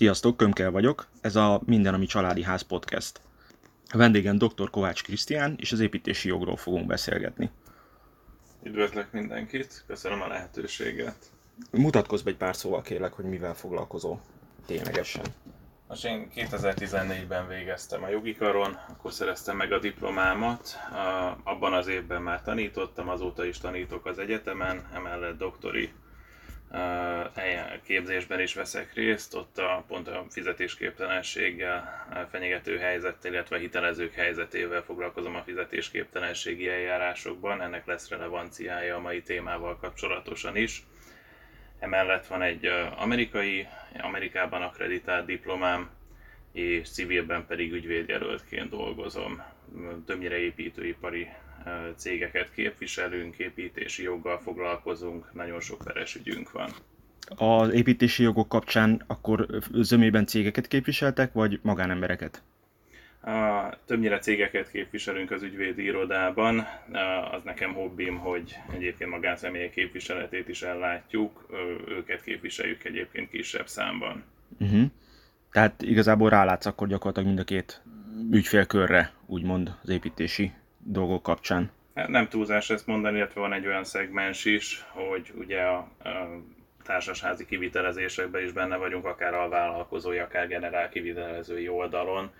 Sziasztok, Kömkel vagyok, ez a Minden, ami családi ház podcast. A vendégem dr. Kovács Krisztián, és az építési jogról fogunk beszélgetni. Üdvözlök mindenkit, köszönöm a lehetőséget. Mutatkozz be egy pár szóval kérlek, hogy mivel foglalkozol ténylegesen. Most én 2014-ben végeztem a jogi karon, akkor szereztem meg a diplomámat. Abban az évben már tanítottam, azóta is tanítok az egyetemen, emellett doktori képzésben is veszek részt, ott a, pont a fizetésképtelenséggel fenyegető helyzettel, illetve hitelezők helyzetével foglalkozom a fizetésképtelenségi eljárásokban, ennek lesz relevanciája a mai témával kapcsolatosan is. Emellett van egy amerikai, Amerikában akreditált diplomám, és civilben pedig ügyvédjelöltként dolgozom. Többnyire építőipari cégeket képviselünk, építési joggal foglalkozunk, nagyon sok peres ügyünk van. Az építési jogok kapcsán akkor zömében cégeket képviseltek, vagy magánembereket? A, többnyire cégeket képviselünk az ügyvédi irodában, az nekem hobbim, hogy egyébként magánszemélyek képviseletét is ellátjuk, őket képviseljük egyébként kisebb számban. Uh-huh. Tehát igazából rálátsz akkor gyakorlatilag mind a két ügyfélkörre, úgymond az építési dolgok kapcsán. Nem túlzás ezt mondani, illetve van egy olyan szegmens is, hogy ugye a, a társasházi kivitelezésekben is benne vagyunk, akár a vállalkozói, akár generál kivitelezői oldalon,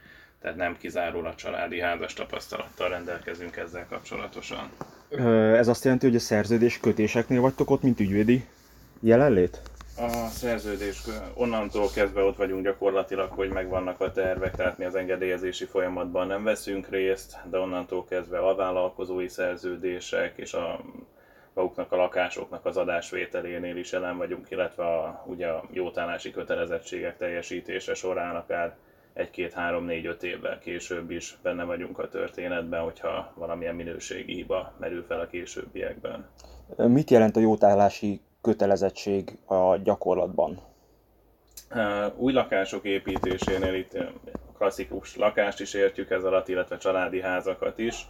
tehát nem kizárólag családi házas tapasztalattal rendelkezünk ezzel kapcsolatosan. Ez azt jelenti, hogy a szerződés kötéseknél vagytok ott, mint ügyvédi jelenlét? A szerződés, onnantól kezdve ott vagyunk gyakorlatilag, hogy megvannak a tervek, tehát mi az engedélyezési folyamatban nem veszünk részt, de onnantól kezdve a vállalkozói szerződések és a maguknak a lakásoknak az adásvételénél is jelen vagyunk, illetve a, ugye a jótállási kötelezettségek teljesítése során akár egy-két-három-négy-öt évvel később is benne vagyunk a történetben, hogyha valamilyen minőségi hiba merül fel a későbbiekben. Mit jelent a jótállási kötelezettség a gyakorlatban? Új lakások építésénél itt klasszikus lakást is értjük ez alatt, illetve családi házakat is.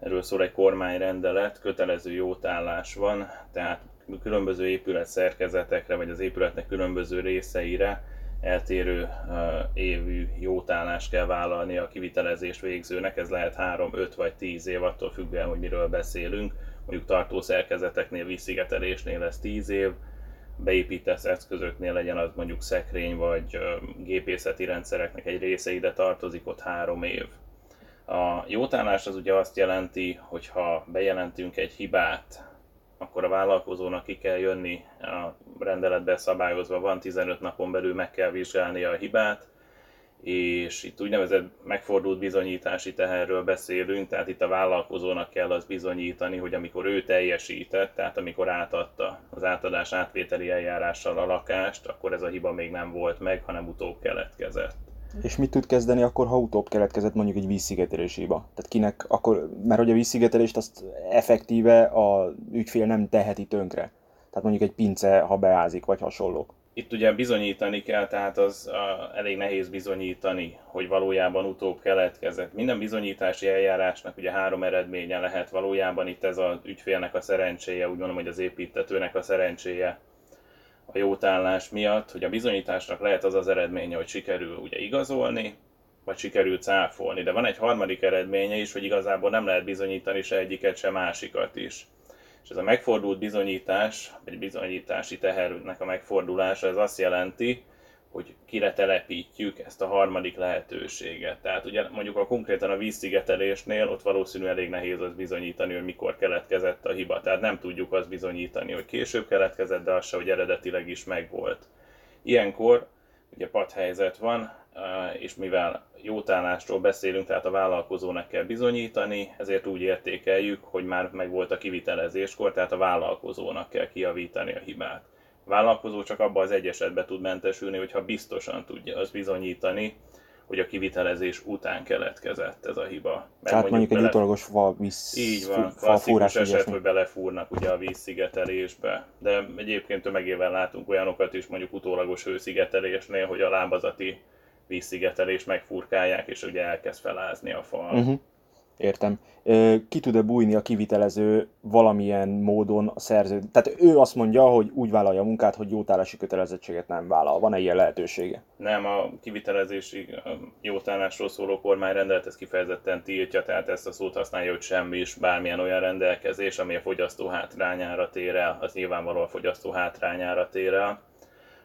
Erről szól egy kormányrendelet, kötelező jótállás van, tehát különböző épület szerkezetekre, vagy az épületnek különböző részeire eltérő évű jótállást kell vállalni a kivitelezés végzőnek, ez lehet 3, 5 vagy 10 év, attól függően, hogy miről beszélünk mondjuk tartószerkezeteknél, vízszigetelésnél ez 10 év, beépített eszközöknél legyen az mondjuk szekrény vagy gépészeti rendszereknek egy része ide tartozik, ott 3 év. A jótállás az ugye azt jelenti, hogy ha bejelentünk egy hibát, akkor a vállalkozónak ki kell jönni, a rendeletben szabályozva van, 15 napon belül meg kell vizsgálnia a hibát, és itt úgynevezett megfordult bizonyítási teherről beszélünk, tehát itt a vállalkozónak kell az bizonyítani, hogy amikor ő teljesített, tehát amikor átadta az átadás átvételi eljárással a lakást, akkor ez a hiba még nem volt meg, hanem utóbb keletkezett. És mit tud kezdeni akkor, ha utóbb keletkezett mondjuk egy vízszigetelés hiba? Tehát kinek akkor, mert hogy a vízszigetelést azt effektíve a ügyfél nem teheti tönkre. Tehát mondjuk egy pince, ha beázik, vagy hasonlók itt ugye bizonyítani kell, tehát az a, elég nehéz bizonyítani, hogy valójában utóbb keletkezett. Minden bizonyítási eljárásnak ugye három eredménye lehet valójában itt ez az ügyfélnek a szerencséje, úgy mondom, hogy az építetőnek a szerencséje a jótállás miatt, hogy a bizonyításnak lehet az az eredménye, hogy sikerül ugye igazolni, vagy sikerül cáfolni. De van egy harmadik eredménye is, hogy igazából nem lehet bizonyítani se egyiket, se másikat is. És ez a megfordult bizonyítás, vagy bizonyítási tehernek a megfordulása, ez azt jelenti, hogy kire telepítjük ezt a harmadik lehetőséget. Tehát ugye mondjuk a konkrétan a vízszigetelésnél ott valószínű elég nehéz az bizonyítani, hogy mikor keletkezett a hiba. Tehát nem tudjuk azt bizonyítani, hogy később keletkezett, de az se, hogy eredetileg is megvolt. Ilyenkor ugye padhelyzet van, és mivel jótállásról beszélünk, tehát a vállalkozónak kell bizonyítani, ezért úgy értékeljük, hogy már megvolt a kivitelezéskor, tehát a vállalkozónak kell kiavítani a hibát. A vállalkozó csak abban az egy esetben tud mentesülni, hogyha biztosan tudja azt bizonyítani, hogy a kivitelezés után keletkezett ez a hiba. Mert Tehát mondjuk, mondjuk egy utolagos fa víz Így van, klasszikus eset, ilyesmi. hogy belefúrnak ugye a vízszigetelésbe. De egyébként tömegével látunk olyanokat is, mondjuk utólagos hőszigetelésnél, hogy a lábazati vízszigetelést megfurkálják, és ugye elkezd felázni a fal. Uh-huh. Értem. Ki tud-e bújni a kivitelező valamilyen módon a szerző? Tehát ő azt mondja, hogy úgy vállalja a munkát, hogy jótállási kötelezettséget nem vállal. Van-e ilyen lehetősége? Nem, a kivitelezési jótállásról szóló kormányrendelet ez kifejezetten tiltja, tehát ezt a szót használja, hogy semmi is, bármilyen olyan rendelkezés, ami a fogyasztó hátrányára tér el, az nyilvánvalóan a fogyasztó hátrányára tér el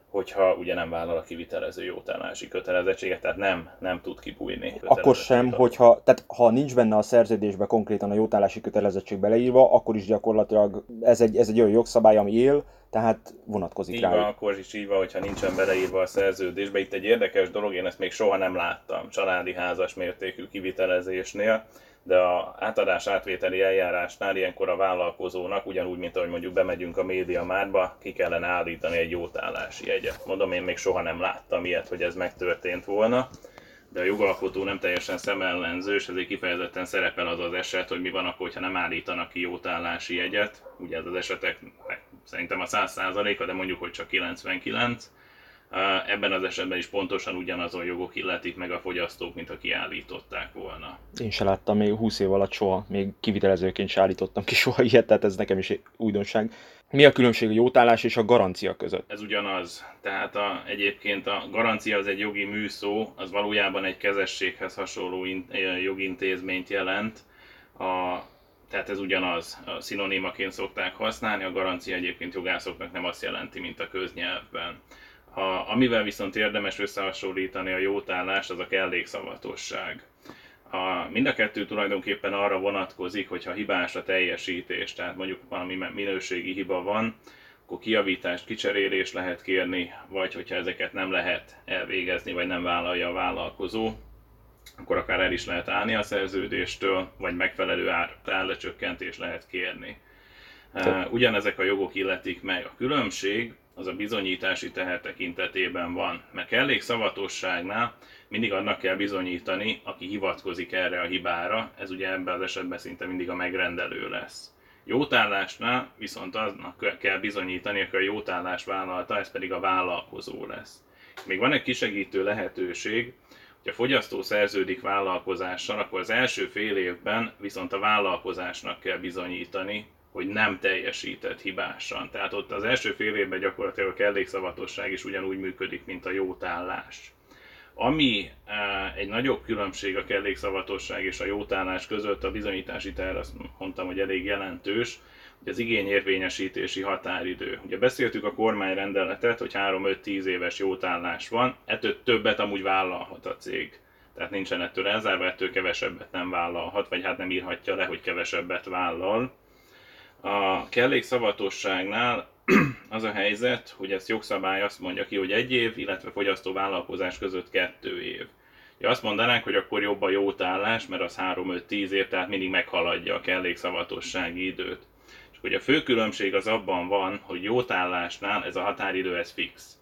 hogyha ugye nem vállal a kivitelező jótállási kötelezettséget, tehát nem, nem tud kibújni. Akkor sem, hogyha, tehát ha nincs benne a szerződésben konkrétan a jótállási kötelezettség beleírva, akkor is gyakorlatilag ez egy, ez egy olyan jogszabály, ami él, tehát vonatkozik így rá. Van, akkor is így van, hogyha nincsen beleírva a szerződésbe. Itt egy érdekes dolog, én ezt még soha nem láttam családi házas mértékű kivitelezésnél de a átadás átvételi eljárásnál ilyenkor a vállalkozónak, ugyanúgy, mint ahogy mondjuk bemegyünk a média márba, ki kellene állítani egy jótállási jegyet. Mondom, én még soha nem láttam ilyet, hogy ez megtörtént volna, de a jogalkotó nem teljesen szemellenző, és ezért kifejezetten szerepel az az eset, hogy mi van akkor, ha nem állítanak ki jótállási jegyet. Ugye ez az esetek szerintem a 100%-a, de mondjuk, hogy csak 99 Ebben az esetben is pontosan ugyanazon jogok illetik meg a fogyasztók, mint ha kiállították volna. Én se láttam még 20 év alatt soha, még kivitelezőként se állítottam ki soha ilyet, tehát ez nekem is újdonság. Mi a különbség a jótállás és a garancia között? Ez ugyanaz. Tehát a, egyébként a garancia az egy jogi műszó, az valójában egy kezességhez hasonló in, jogintézményt jelent. A, tehát ez ugyanaz, a szinonimaként szokták használni, a garancia egyébként jogászoknak nem azt jelenti, mint a köznyelvben. A, amivel viszont érdemes összehasonlítani a jótállást, az a kellékszavatosság. A, mind a kettő tulajdonképpen arra vonatkozik, hogyha hibás a teljesítés, tehát mondjuk valami minőségi hiba van, akkor kiavítást, kicserélést lehet kérni, vagy hogyha ezeket nem lehet elvégezni, vagy nem vállalja a vállalkozó, akkor akár el is lehet állni a szerződéstől, vagy megfelelő ár, árlecsökkentést lehet kérni. Ugyanezek a jogok illetik meg. A különbség az a bizonyítási teher tekintetében van. Mert kellék szavatosságnál mindig annak kell bizonyítani, aki hivatkozik erre a hibára, ez ugye ebben az esetben szinte mindig a megrendelő lesz. Jótállásnál viszont aznak kell bizonyítani, aki a jótállás vállalta, ez pedig a vállalkozó lesz. Még van egy kisegítő lehetőség, hogy a fogyasztó szerződik vállalkozással, akkor az első fél évben viszont a vállalkozásnak kell bizonyítani, hogy nem teljesített hibásan. Tehát ott az első fél évben gyakorlatilag a kellékszavatosság is ugyanúgy működik, mint a jótállás. Ami eh, egy nagyobb különbség a kellékszavatosság és a jótállás között, a bizonyítási terv, azt mondtam, hogy elég jelentős, hogy az igényérvényesítési határidő. Ugye beszéltük a kormányrendeletet, hogy 3-5-10 éves jótállás van, ettől többet amúgy vállalhat a cég. Tehát nincsen ettől elzárva, ettől kevesebbet nem vállalhat, vagy hát nem írhatja le, hogy kevesebbet vállal. A kellékszavatosságnál az a helyzet, hogy ezt jogszabály azt mondja ki, hogy egy év, illetve fogyasztó vállalkozás között kettő év. Ja, azt mondanánk, hogy akkor jobb a jótállás, mert az 3-5-10 év, tehát mindig meghaladja a kellékszavatossági időt. És hogy a fő különbség az abban van, hogy jótállásnál ez a határidő ez fix.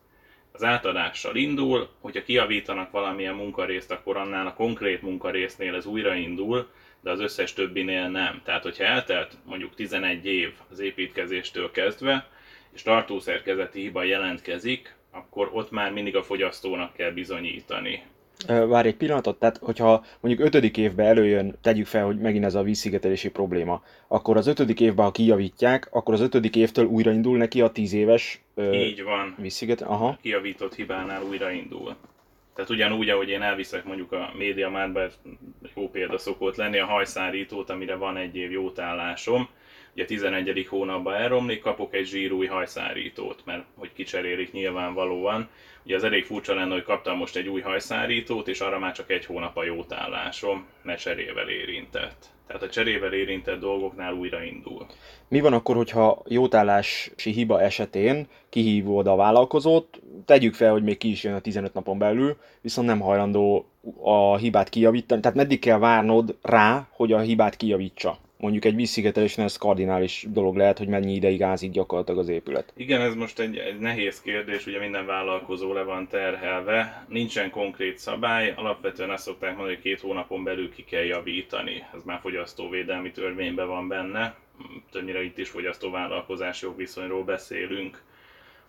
Az átadással indul, hogyha kiavítanak valamilyen munkarészt, akkor annál a konkrét munkarésznél ez újraindul, de az összes többinél nem. Tehát, hogyha eltelt mondjuk 11 év az építkezéstől kezdve, és tartószerkezeti hiba jelentkezik, akkor ott már mindig a fogyasztónak kell bizonyítani. Várj egy pillanatot, tehát hogyha mondjuk ötödik évben előjön, tegyük fel, hogy megint ez a vízszigetelési probléma, akkor az ötödik évben, ha kijavítják, akkor az ötödik évtől újraindul neki a tíz éves Így van. vízsziget, aha. Kijavított hibánál újraindul. Tehát ugyanúgy, ahogy én elviszek mondjuk a média márba, ez jó példa szokott lenni, a hajszárítót, amire van egy év jótállásom, ugye 11. hónapban elromlik, kapok egy zsírúj hajszárítót, mert hogy kicserélik nyilvánvalóan. Ugye az elég furcsa lenne, hogy kaptam most egy új hajszárítót, és arra már csak egy hónap a jótállásom, mert cserével érintett. Tehát a cserével érintett dolgoknál újraindul. Mi van akkor, hogyha jótállási hiba esetén kihívod a vállalkozót, tegyük fel, hogy még ki is jön a 15 napon belül, viszont nem hajlandó a hibát kijavítani, tehát meddig kell várnod rá, hogy a hibát kijavítsa? Mondjuk egy vízszigetelésnél ez kardinális dolog lehet, hogy mennyi ideig ázik gyakorlatilag az épület. Igen, ez most egy, egy nehéz kérdés, ugye minden vállalkozó le van terhelve, nincsen konkrét szabály, alapvetően azt szokták mondani, hogy két hónapon belül ki kell javítani, ez már fogyasztóvédelmi törvényben van benne, többnyire itt is fogyasztóvállalkozás jogviszonyról beszélünk.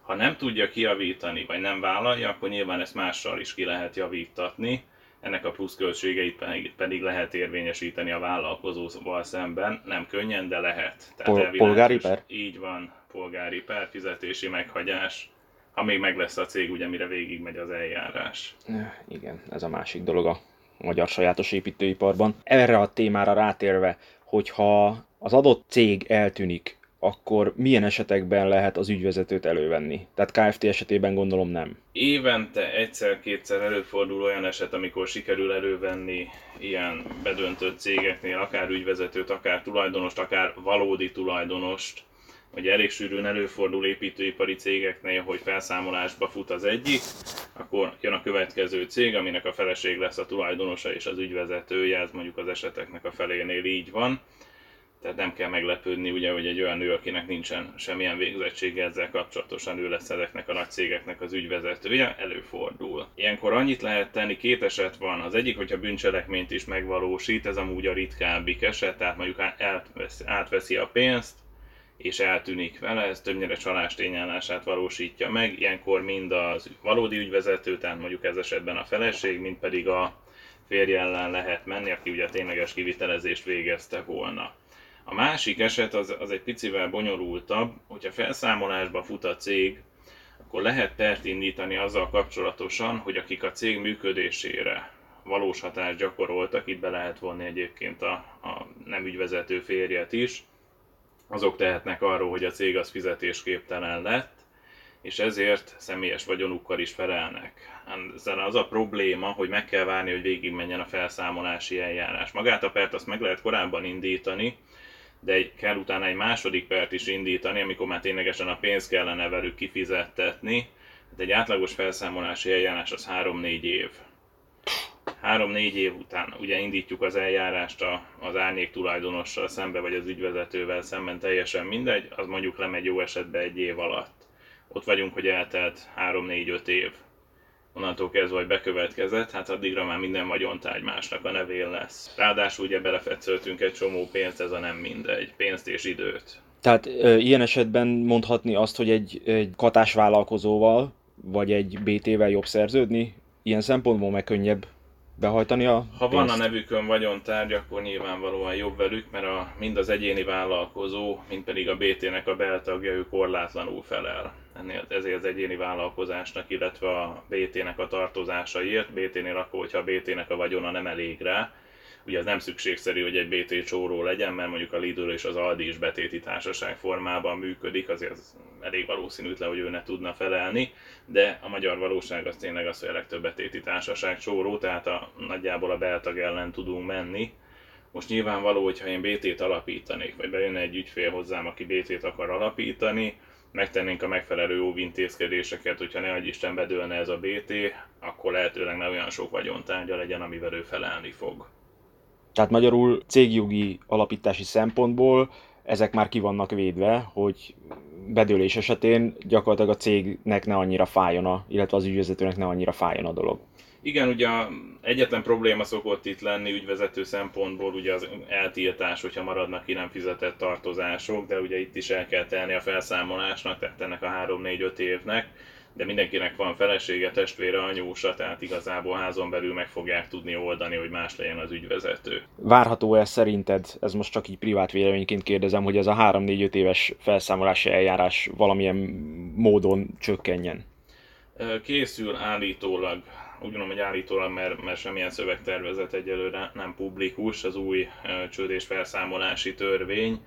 Ha nem tudja kijavítani, vagy nem vállalja, akkor nyilván ezt mással is ki lehet javítatni, ennek a pluszköltségeit pedig lehet érvényesíteni a vállalkozóval szemben. Nem könnyen, de lehet. Tehát Pol- polgári per? Így van, polgári per, fizetési meghagyás, ha még meg lesz a cég, ugye mire végigmegy az eljárás. Igen, ez a másik dolog a magyar sajátos építőiparban. Erre a témára rátérve, hogyha az adott cég eltűnik, akkor milyen esetekben lehet az ügyvezetőt elővenni? Tehát Kft. esetében gondolom nem. Évente egyszer-kétszer előfordul olyan eset, amikor sikerül elővenni ilyen bedöntött cégeknél, akár ügyvezetőt, akár tulajdonost, akár valódi tulajdonost, hogy elég sűrűn előfordul építőipari cégeknél, hogy felszámolásba fut az egyik, akkor jön a következő cég, aminek a feleség lesz a tulajdonosa és az ügyvezetője, ez mondjuk az eseteknek a felénél így van tehát nem kell meglepődni, ugye, hogy egy olyan nő, akinek nincsen semmilyen végzettsége ezzel kapcsolatosan, ő lesz ezeknek a nagy cégeknek az ügyvezetője, előfordul. Ilyenkor annyit lehet tenni, két eset van. Az egyik, hogyha bűncselekményt is megvalósít, ez amúgy a ritkábbik eset, tehát mondjuk átveszi, átveszi a pénzt, és eltűnik vele, ez többnyire csalás tényállását valósítja meg, ilyenkor mind az valódi ügyvezető, tehát mondjuk ez esetben a feleség, mind pedig a férje ellen lehet menni, aki ugye a tényleges kivitelezést végezte volna. A másik eset az, az egy picivel bonyolultabb, hogyha felszámolásba fut a cég, akkor lehet pert indítani azzal kapcsolatosan, hogy akik a cég működésére valós hatást gyakoroltak, itt be lehet vonni egyébként a, a nem ügyvezető férjet is, azok tehetnek arról, hogy a cég az fizetésképtelen lett, és ezért személyes vagyonukkal is felelnek. Ezzel az a probléma, hogy meg kell várni, hogy végigmenjen a felszámolási eljárás. Magát a pert azt meg lehet korábban indítani, de egy, kell utána egy második pert is indítani, amikor már ténylegesen a pénzt kellene velük kifizettetni. Hát egy átlagos felszámolási eljárás az 3-4 év. 3-4 év után ugye indítjuk az eljárást az árnyék tulajdonossal szembe, vagy az ügyvezetővel szemben, teljesen mindegy, az mondjuk lemegy jó esetben egy év alatt. Ott vagyunk, hogy eltelt 3-4-5 év onnantól kezdve, hogy bekövetkezett, hát addigra már minden vagyontárgy másnak a nevén lesz. Ráadásul ugye belefetszöltünk egy csomó pénzt, ez a nem mindegy, pénzt és időt. Tehát ö, ilyen esetben mondhatni azt, hogy egy, egy katásvállalkozóval, vagy egy BT-vel jobb szerződni, ilyen szempontból meg könnyebb behajtani a Ha van a nevükön vagyontárgy, akkor nyilvánvalóan jobb velük, mert a, mind az egyéni vállalkozó, mind pedig a BT-nek a beltagja, ő korlátlanul felel. Ezért az egyéni vállalkozásnak, illetve a BT-nek a tartozásaiért. BT-nél akkor, hogyha a BT-nek a vagyona nem elég rá, Ugye az nem szükségszerű, hogy egy BT csóró legyen, mert mondjuk a Lidl és az Aldi is betéti társaság formában működik, azért az elég valószínűtlen, hogy ő ne tudna felelni, de a magyar valóság az tényleg az, hogy a legtöbb betéti társaság csóró, tehát a, nagyjából a beltag ellen tudunk menni. Most nyilvánvaló, hogyha én BT-t alapítanék, vagy bejönne egy ügyfél hozzám, aki BT-t akar alapítani, megtennénk a megfelelő óvintézkedéseket, hogyha ne Isten bedőlne ez a BT, akkor lehetőleg ne olyan sok vagyontárgya legyen, amivel ő felelni fog. Tehát magyarul cégjogi alapítási szempontból ezek már ki vannak védve, hogy bedőlés esetén gyakorlatilag a cégnek ne annyira fájjon, a, illetve az ügyvezetőnek ne annyira fájjon a dolog. Igen, ugye egyetlen probléma szokott itt lenni ügyvezető szempontból ugye az eltiltás, hogyha maradnak ki nem fizetett tartozások, de ugye itt is el kell tenni a felszámolásnak, tehát ennek a 3-4-5 évnek de mindenkinek van felesége, testvére, anyósa, tehát igazából házon belül meg fogják tudni oldani, hogy más legyen az ügyvezető. Várható-e szerinted, ez most csak így privát véleményként kérdezem, hogy ez a 3-4-5 éves felszámolási eljárás valamilyen módon csökkenjen? Készül állítólag, úgy gondolom, hogy állítólag, mert, mert semmilyen szövegtervezet egyelőre nem publikus, az új csődés felszámolási törvény,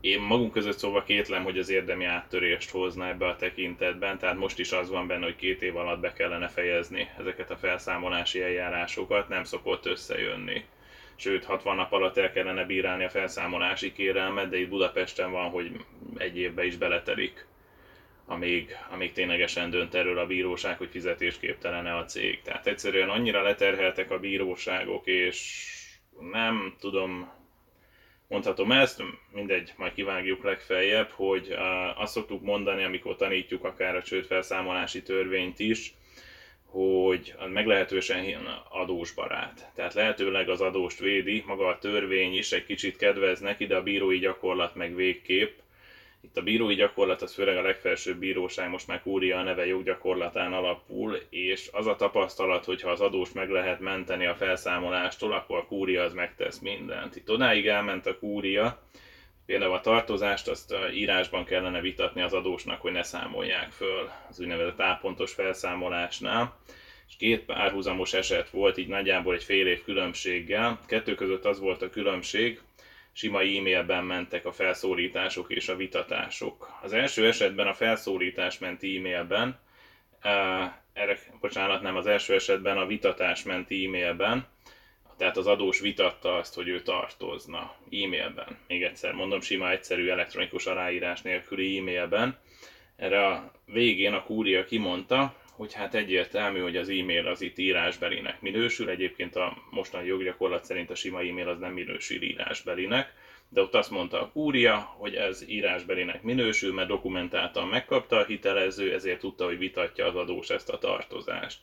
én magunk között szóval kétlem, hogy az érdemi áttörést hozna ebbe a tekintetben, tehát most is az van benne, hogy két év alatt be kellene fejezni ezeket a felszámolási eljárásokat, nem szokott összejönni. Sőt, 60 nap alatt el kellene bírálni a felszámolási kérelmet, de itt Budapesten van, hogy egy évbe is beletelik, amíg, amíg ténylegesen dönt erről a bíróság, hogy fizetésképtelene a cég. Tehát egyszerűen annyira leterheltek a bíróságok, és nem tudom, mondhatom ezt, mindegy, majd kivágjuk legfeljebb, hogy azt szoktuk mondani, amikor tanítjuk akár a csődfelszámolási törvényt is, hogy meglehetősen adósbarát. Tehát lehetőleg az adóst védi, maga a törvény is egy kicsit kedvez neki, de a bírói gyakorlat meg végképp, Itt a bírói gyakorlat, az főleg a legfelsőbb bíróság, most már kúria a neve joggyakorlatán alapul, és az a tapasztalat, hogy ha az adós meg lehet menteni a felszámolástól, akkor a kúria az megtesz mindent. Itt odáig elment a kúria, például a tartozást azt írásban kellene vitatni az adósnak, hogy ne számolják föl az úgynevezett A pontos felszámolásnál. És két párhuzamos eset volt, így nagyjából egy fél év különbséggel. Kettő között az volt a különbség, sima e-mailben mentek a felszólítások és a vitatások. Az első esetben a felszólítás ment e-mailben, erre, bocsánat, nem, az első esetben a vitatás ment e-mailben, tehát az adós vitatta azt, hogy ő tartozna e-mailben. Még egyszer mondom, sima, egyszerű elektronikus aláírás nélküli e-mailben. Erre a végén a kúria kimondta, hogy hát egyértelmű, hogy az e-mail az itt írásbelinek minősül. Egyébként a mostani joggyakorlat szerint a sima e-mail az nem minősül írásbelinek, de ott azt mondta a kúria, hogy ez írásbelinek minősül, mert dokumentáltan megkapta a hitelező, ezért tudta, hogy vitatja az adós ezt a tartozást.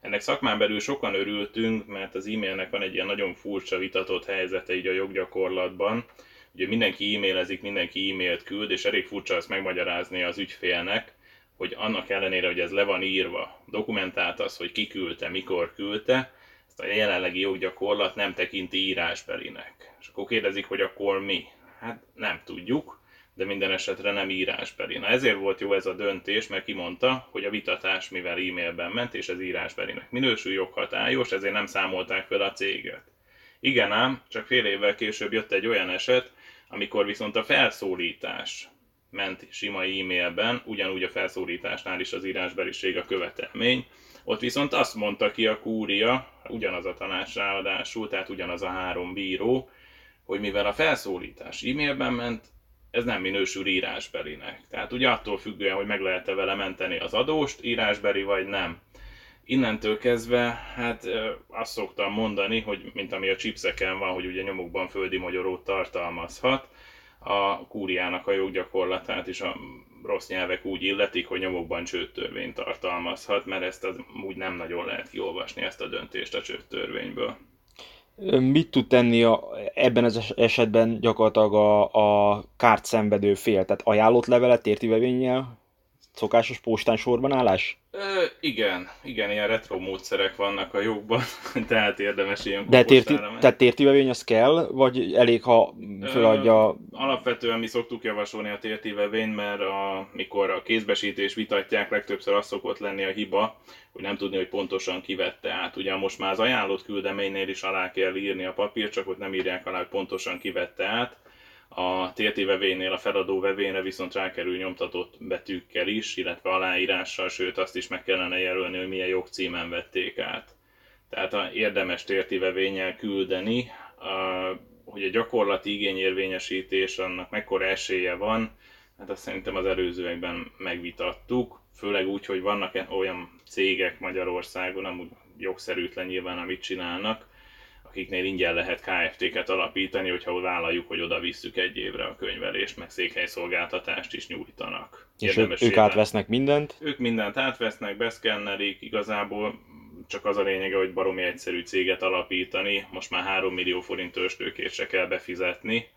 Ennek szakmán belül sokan örültünk, mert az e-mailnek van egy ilyen nagyon furcsa vitatott helyzete így a joggyakorlatban. Ugye mindenki e-mailezik, mindenki e-mailt küld, és elég furcsa ezt megmagyarázni az ügyfélnek, hogy annak ellenére, hogy ez le van írva, dokumentált az, hogy ki küldte, mikor küldte, ezt a jelenlegi joggyakorlat nem tekinti írásbelinek. És akkor kérdezik, hogy akkor mi? Hát nem tudjuk de minden esetre nem írásbeli. Na ezért volt jó ez a döntés, mert kimondta, hogy a vitatás, mivel e-mailben ment, és ez írásbelinek minősül joghatályos, ezért nem számolták fel a céget. Igen ám, csak fél évvel később jött egy olyan eset, amikor viszont a felszólítás ment sima e-mailben, ugyanúgy a felszólításnál is az írásbeliség a követelmény, ott viszont azt mondta ki a kúria, ugyanaz a tanács ráadásul, tehát ugyanaz a három bíró, hogy mivel a felszólítás e-mailben ment, ez nem minősül írásbelinek. Tehát ugye attól függően, hogy meg lehet-e vele menteni az adóst, írásbeli vagy nem. Innentől kezdve, hát azt szoktam mondani, hogy mint ami a chipseken van, hogy ugye nyomukban földi magyarót tartalmazhat, a kúriának a joggyakorlatát is a rossz nyelvek úgy illetik, hogy nyomokban csőttörvényt tartalmazhat, mert ezt az, úgy nem nagyon lehet kiolvasni ezt a döntést a csőttörvényből. Mit tud tenni a, ebben az esetben gyakorlatilag a, a kárt szenvedő fél? Tehát ajánlott levelet értivevénnyel? Szokásos postán sorban állás? Ö, igen, igen, ilyen retro módszerek vannak a jogban, tehát érdemes ilyen De térti, tehát tértívevény az kell, vagy elég, ha feladja... Ö, alapvetően mi szoktuk javasolni a tértívevényt, mert a, mikor a kézbesítés vitatják, legtöbbször az szokott lenni a hiba, hogy nem tudni, hogy pontosan kivette át. Ugye most már az ajánlott küldeménynél is alá kell írni a papír, csak ott nem írják alá, hogy pontosan kivette át a TLT vevénynél a feladó vevényre viszont rákerül nyomtatott betűkkel is, illetve aláírással, sőt azt is meg kellene jelölni, hogy milyen jogcímen vették át. Tehát a érdemes TLT vevényel küldeni, hogy a gyakorlati igényérvényesítés annak mekkora esélye van, hát azt szerintem az előzőekben megvitattuk, főleg úgy, hogy vannak olyan cégek Magyarországon, amúgy jogszerűtlen nyilván, amit csinálnak, akiknél ingyen lehet KFT-ket alapítani, hogyha vállaljuk, hogy oda visszük egy évre a könyvelést, meg székhelyszolgáltatást is nyújtanak. És ők, ők átvesznek mindent? Ők mindent átvesznek, beszkennelik, igazából csak az a lényege, hogy baromi egyszerű céget alapítani, most már 3 millió forint őstőkét se kell befizetni,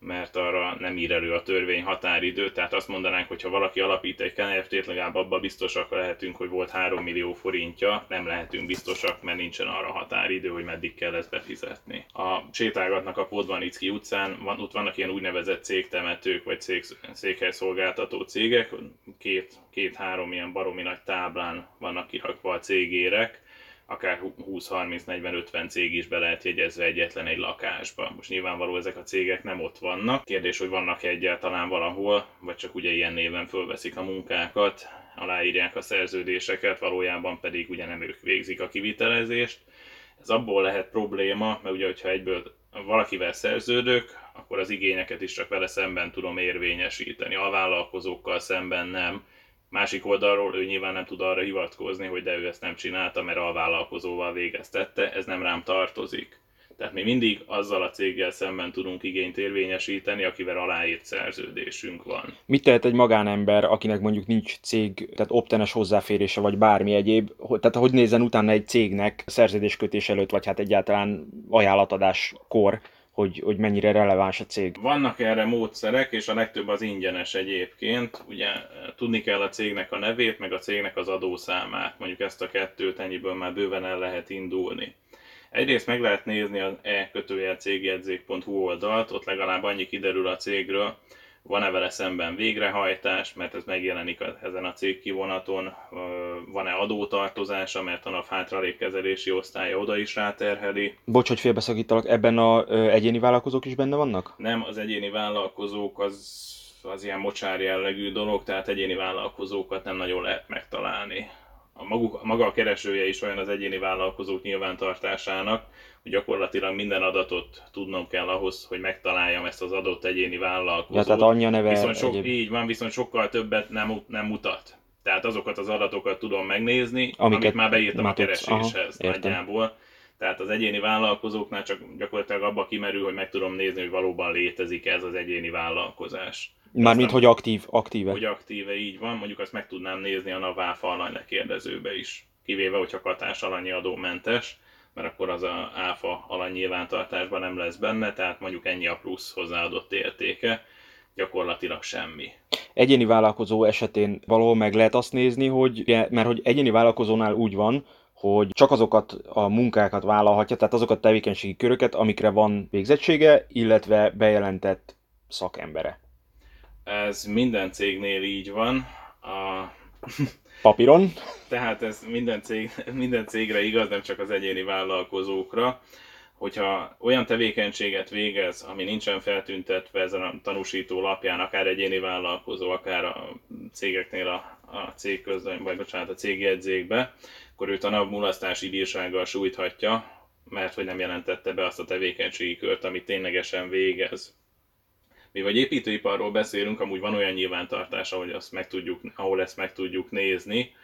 mert arra nem ír elő a törvény határidő, tehát azt mondanánk, hogy ha valaki alapít egy KNFT-t, legalább abban biztosak lehetünk, hogy volt 3 millió forintja, nem lehetünk biztosak, mert nincsen arra határidő, hogy meddig kell ezt befizetni. A sétálgatnak a Podvanicki utcán, van, ott vannak ilyen úgynevezett cégtemetők, vagy cég, székhelyszolgáltató cégek, két, két-három ilyen baromi nagy táblán vannak kirakva a cégérek, akár 20-30-40-50 cég is be lehet jegyezve egyetlen egy lakásba. Most nyilvánvaló ezek a cégek nem ott vannak. Kérdés, hogy vannak-e egyáltalán valahol, vagy csak ugye ilyen néven fölveszik a munkákat, aláírják a szerződéseket, valójában pedig ugye nem ők végzik a kivitelezést. Ez abból lehet probléma, mert ugye, hogyha egyből valakivel szerződök, akkor az igényeket is csak vele szemben tudom érvényesíteni, a vállalkozókkal szemben nem Másik oldalról ő nyilván nem tud arra hivatkozni, hogy de ő ezt nem csinálta, mert a vállalkozóval végeztette, ez nem rám tartozik. Tehát mi mindig azzal a céggel szemben tudunk igényt érvényesíteni, akivel aláírt szerződésünk van. Mit tehet egy magánember, akinek mondjuk nincs cég, tehát optenes hozzáférése, vagy bármi egyéb, tehát hogy nézzen utána egy cégnek szerződéskötés előtt, vagy hát egyáltalán ajánlatadás kor, hogy, hogy mennyire releváns a cég. Vannak erre módszerek, és a legtöbb az ingyenes egyébként. Ugye tudni kell a cégnek a nevét, meg a cégnek az adószámát. Mondjuk ezt a kettőt ennyiből már bőven el lehet indulni. Egyrészt meg lehet nézni az e-cégjegyzék.hu oldalt, ott legalább annyi kiderül a cégről, van-e vele szemben végrehajtás, mert ez megjelenik ezen a cégkivonaton, van-e adótartozása, mert a NAV hátralékkezelési osztálya oda is ráterheli. Bocs, hogy félbeszakítalak, ebben a egyéni vállalkozók is benne vannak? Nem, az egyéni vállalkozók az, az ilyen mocsár jellegű dolog, tehát egyéni vállalkozókat nem nagyon lehet megtalálni a, maguk, a maga a keresője is olyan az egyéni vállalkozók nyilvántartásának, hogy gyakorlatilag minden adatot tudnom kell ahhoz, hogy megtaláljam ezt az adott egyéni vállalkozót. Ja, tehát anyja neve viszont sok, egyéb... Így van, viszont sokkal többet nem, nem mutat. Tehát azokat az adatokat tudom megnézni, Amiket amit már beírtam már a kereséshez Aha, nagyjából. Tehát az egyéni vállalkozóknál csak gyakorlatilag abba kimerül, hogy meg tudom nézni, hogy valóban létezik ez az egyéni vállalkozás. Mármint, hogy aktív, aktíve. Hogy aktíve, így van. Mondjuk azt meg tudnám nézni a NAVÁFA alany lekérdezőbe is. Kivéve, hogyha katás alanyi adómentes, mert akkor az a áfa alany nyilvántartásban nem lesz benne, tehát mondjuk ennyi a plusz hozzáadott értéke, gyakorlatilag semmi. Egyéni vállalkozó esetén valahol meg lehet azt nézni, hogy, mert hogy egyéni vállalkozónál úgy van, hogy csak azokat a munkákat vállalhatja, tehát azokat a tevékenységi köröket, amikre van végzettsége, illetve bejelentett szakembere. Ez minden cégnél így van. A... Papíron. Tehát ez minden, cég, minden cégre igaz, nem csak az egyéni vállalkozókra. Hogyha olyan tevékenységet végez, ami nincsen feltüntetve ezen a tanúsító lapján, akár egyéni vállalkozó, akár a cégeknél a, a cég közben, vagy bocsánat, a cégjegyzékbe, akkor őt a NAV mulasztási bírsággal sújthatja, mert hogy nem jelentette be azt a tevékenységi kört, amit ténylegesen végez mi vagy építőiparról beszélünk, amúgy van olyan nyilvántartás, ahogy azt meg tudjuk, ahol ezt meg tudjuk nézni,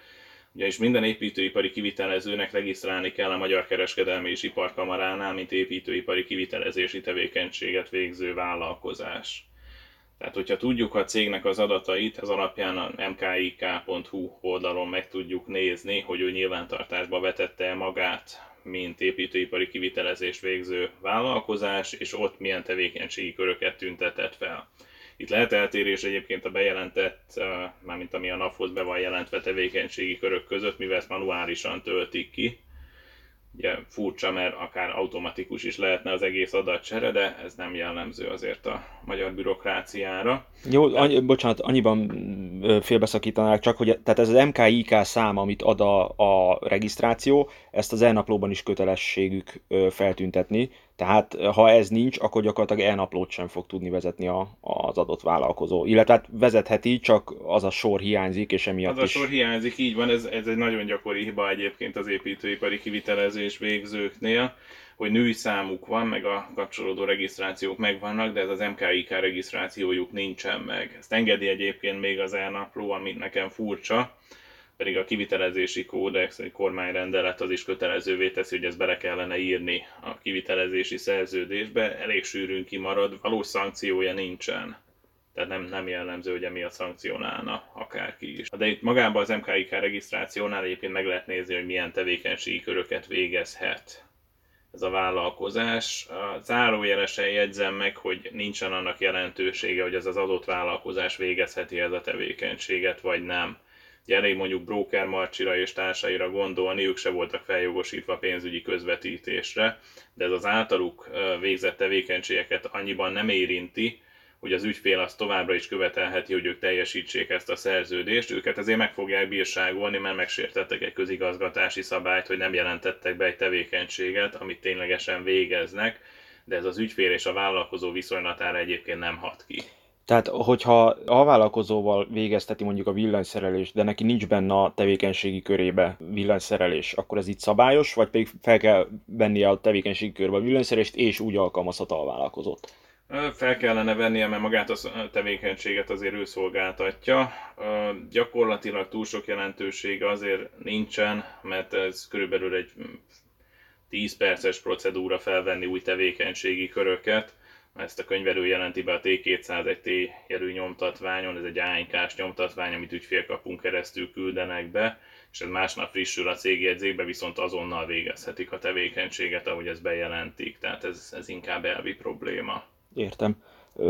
ugyanis minden építőipari kivitelezőnek regisztrálni kell a Magyar Kereskedelmi és Iparkamaránál, mint építőipari kivitelezési tevékenységet végző vállalkozás. Tehát, hogyha tudjuk a cégnek az adatait, az alapján a mkik.hu oldalon meg tudjuk nézni, hogy ő nyilvántartásba vetette magát mint építőipari kivitelezés végző vállalkozás, és ott milyen tevékenységi köröket tüntetett fel. Itt lehet eltérés egyébként a bejelentett, mármint ami a naphoz be van jelentve tevékenységi körök között, mivel ezt manuálisan töltik ki, ugye furcsa, mert akár automatikus is lehetne az egész adatcsere, de ez nem jellemző azért a magyar bürokráciára. Jó, annyi, bocsánat, annyiban félbeszakítanák csak, hogy tehát ez az MKIK szám, amit ad a, a regisztráció, ezt az elnaplóban is kötelességük feltüntetni, tehát ha ez nincs, akkor gyakorlatilag elnaplót sem fog tudni vezetni a, az adott vállalkozó. Illetve hát vezetheti, csak az a sor hiányzik, és emiatt Az a sor hiányzik, így van, ez, ez egy nagyon gyakori hiba egyébként az építőipari kivitelezés végzőknél, hogy női számuk van, meg a kapcsolódó regisztrációk megvannak, de ez az MKIK regisztrációjuk nincsen meg. Ezt engedi egyébként még az elnapló, amit nekem furcsa, pedig a kivitelezési kódex, egy kormányrendelet az is kötelezővé teszi, hogy ezt bele kellene írni a kivitelezési szerződésbe, elég sűrűn kimarad, valós szankciója nincsen. Tehát nem, nem jellemző, hogy emiatt szankcionálna akárki is. De itt magában az MKIK regisztrációnál egyébként meg lehet nézni, hogy milyen tevékenységi köröket végezhet ez a vállalkozás. Zárójelesen jegyzem meg, hogy nincsen annak jelentősége, hogy ez az adott vállalkozás végezheti ez a tevékenységet, vagy nem Ugye elég mondjuk Broker Marcsira és társaira gondolni, ők se voltak feljogosítva pénzügyi közvetítésre, de ez az általuk végzett tevékenységeket annyiban nem érinti, hogy az ügyfél azt továbbra is követelheti, hogy ők teljesítsék ezt a szerződést. Őket ezért meg fogják bírságolni, mert megsértettek egy közigazgatási szabályt, hogy nem jelentettek be egy tevékenységet, amit ténylegesen végeznek, de ez az ügyfél és a vállalkozó viszonylatára egyébként nem hat ki. Tehát, hogyha a vállalkozóval végezteti mondjuk a villanyszerelés, de neki nincs benne a tevékenységi körébe villanyszerelés, akkor ez itt szabályos, vagy pedig fel kell vennie a tevékenységi körbe a villanyszerelést, és úgy alkalmazhat a vállalkozót? Fel kellene vennie, mert magát a tevékenységet azért ő szolgáltatja. Gyakorlatilag túl sok jelentősége azért nincsen, mert ez körülbelül egy 10 perces procedúra felvenni új tevékenységi köröket ezt a könyvelő jelenti be a T201T jelű nyomtatványon, ez egy ANK-s nyomtatvány, amit ügyfélkapunk keresztül küldenek be. és ez másnap frissül a cégjegyzékbe, viszont azonnal végezhetik a tevékenységet, ahogy ezt bejelentik. Tehát ez, ez inkább elvi probléma. Értem.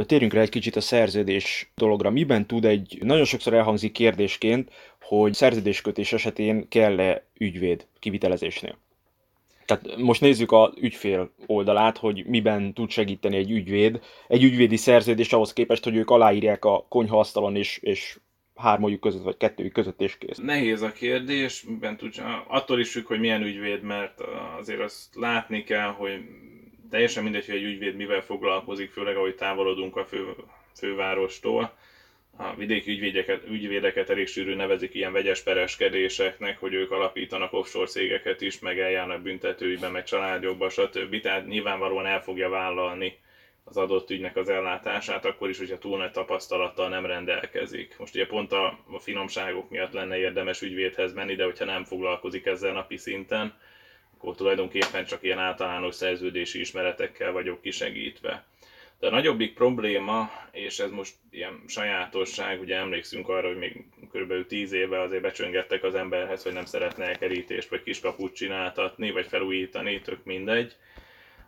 Térjünk rá egy kicsit a szerződés dologra. Miben tud egy, nagyon sokszor elhangzik kérdésként, hogy szerződéskötés esetén kell-e ügyvéd kivitelezésnél? Tehát most nézzük a ügyfél oldalát, hogy miben tud segíteni egy ügyvéd. Egy ügyvédi szerződés ahhoz képest, hogy ők aláírják a konyhaasztalon és, és hármójuk között, vagy kettőjük között és kész. Nehéz a kérdés, miben tud, attól is függ, hogy milyen ügyvéd, mert azért azt látni kell, hogy teljesen mindegy, hogy egy ügyvéd mivel foglalkozik, főleg ahogy távolodunk a fő, fővárostól. A vidéki ügyvédeket, ügyvédeket elég sűrű nevezik ilyen vegyes pereskedéseknek, hogy ők alapítanak offshore cégeket is, meg eljárnak büntetőiben, meg családjogba, stb. Tehát nyilvánvalóan el fogja vállalni az adott ügynek az ellátását, akkor is, hogyha túl nagy tapasztalattal nem rendelkezik. Most ugye pont a, a finomságok miatt lenne érdemes ügyvédhez menni, de hogyha nem foglalkozik ezzel napi szinten, akkor tulajdonképpen csak ilyen általános szerződési ismeretekkel vagyok kisegítve. De a nagyobbik probléma, és ez most ilyen sajátosság, ugye emlékszünk arra, hogy még kb. 10 éve azért becsöngettek az emberhez, hogy nem szeretne elkerítést vagy kiskaput csináltatni, vagy felújítani, tök mindegy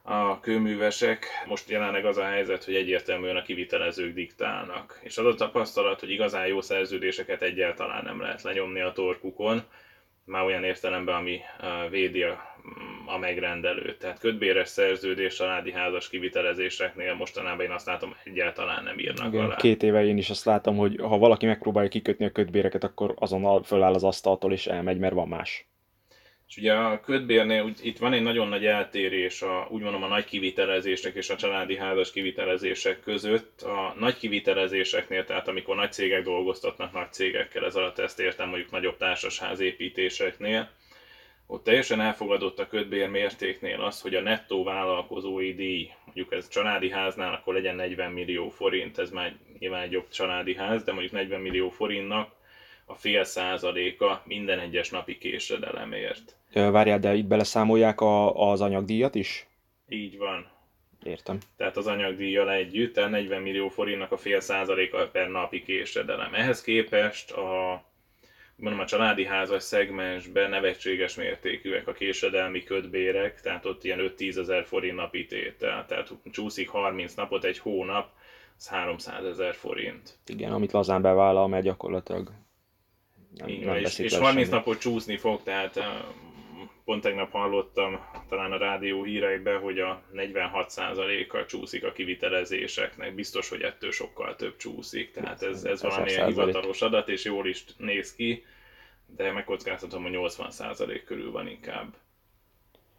a kőművesek. Most jelenleg az a helyzet, hogy egyértelműen a kivitelezők diktálnak. És az a tapasztalat, hogy igazán jó szerződéseket egyáltalán nem lehet lenyomni a torkukon, már olyan értelemben, ami védi a, a megrendelőt. Tehát ködbéres szerződés családi házas kivitelezéseknél mostanában én azt látom egyáltalán nem írnak Igen, alá. Két éve én is azt látom, hogy ha valaki megpróbálja kikötni a ködbéreket, akkor azonnal föláll az asztaltól és elmegy, mert van más. És ugye a ködbérnél úgy, itt van egy nagyon nagy eltérés a, úgy mondom, a nagy kivitelezések és a családi házas kivitelezések között. A nagy kivitelezéseknél, tehát amikor nagy cégek dolgoztatnak nagy cégekkel, ez alatt ezt értem mondjuk nagyobb társasház építéseknél, ott teljesen elfogadott a ködbér mértéknél az, hogy a nettó vállalkozói díj, mondjuk ez családi háznál, akkor legyen 40 millió forint, ez már nyilván egy jobb családi ház, de mondjuk 40 millió forintnak a fél százaléka minden egyes napi késedelemért. Várjál, de itt beleszámolják a, az anyagdíjat is? Így van. Értem. Tehát az anyagdíjjal együtt, tehát 40 millió forintnak a fél százaléka per napi késedelem. Ehhez képest a, mondom, a családi házas szegmensben nevetséges mértékűek a késedelmi ködbérek, tehát ott ilyen 5-10 ezer forint napi tétel, tehát csúszik 30 napot, egy hónap, az 300 ezer forint. Igen, amit lazán bevállal, mert gyakorlatilag nem, nem és, és 30 napot csúszni fog, tehát pont tegnap hallottam talán a rádió híreiben, hogy a 46%-a csúszik a kivitelezéseknek. Biztos, hogy ettől sokkal több csúszik. Tehát ez, ez valamilyen hivatalos adat, és jól is néz ki, de megkockáztatom, hogy 80% körül van inkább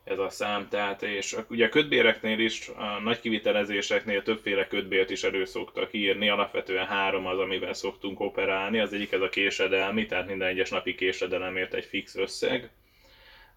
ez a szám. Tehát, és ugye a ködbéreknél is, a nagy kivitelezéseknél többféle ködbért is elő szoktak írni, alapvetően három az, amivel szoktunk operálni. Az egyik ez a késedelmi, tehát minden egyes napi késedelemért egy fix összeg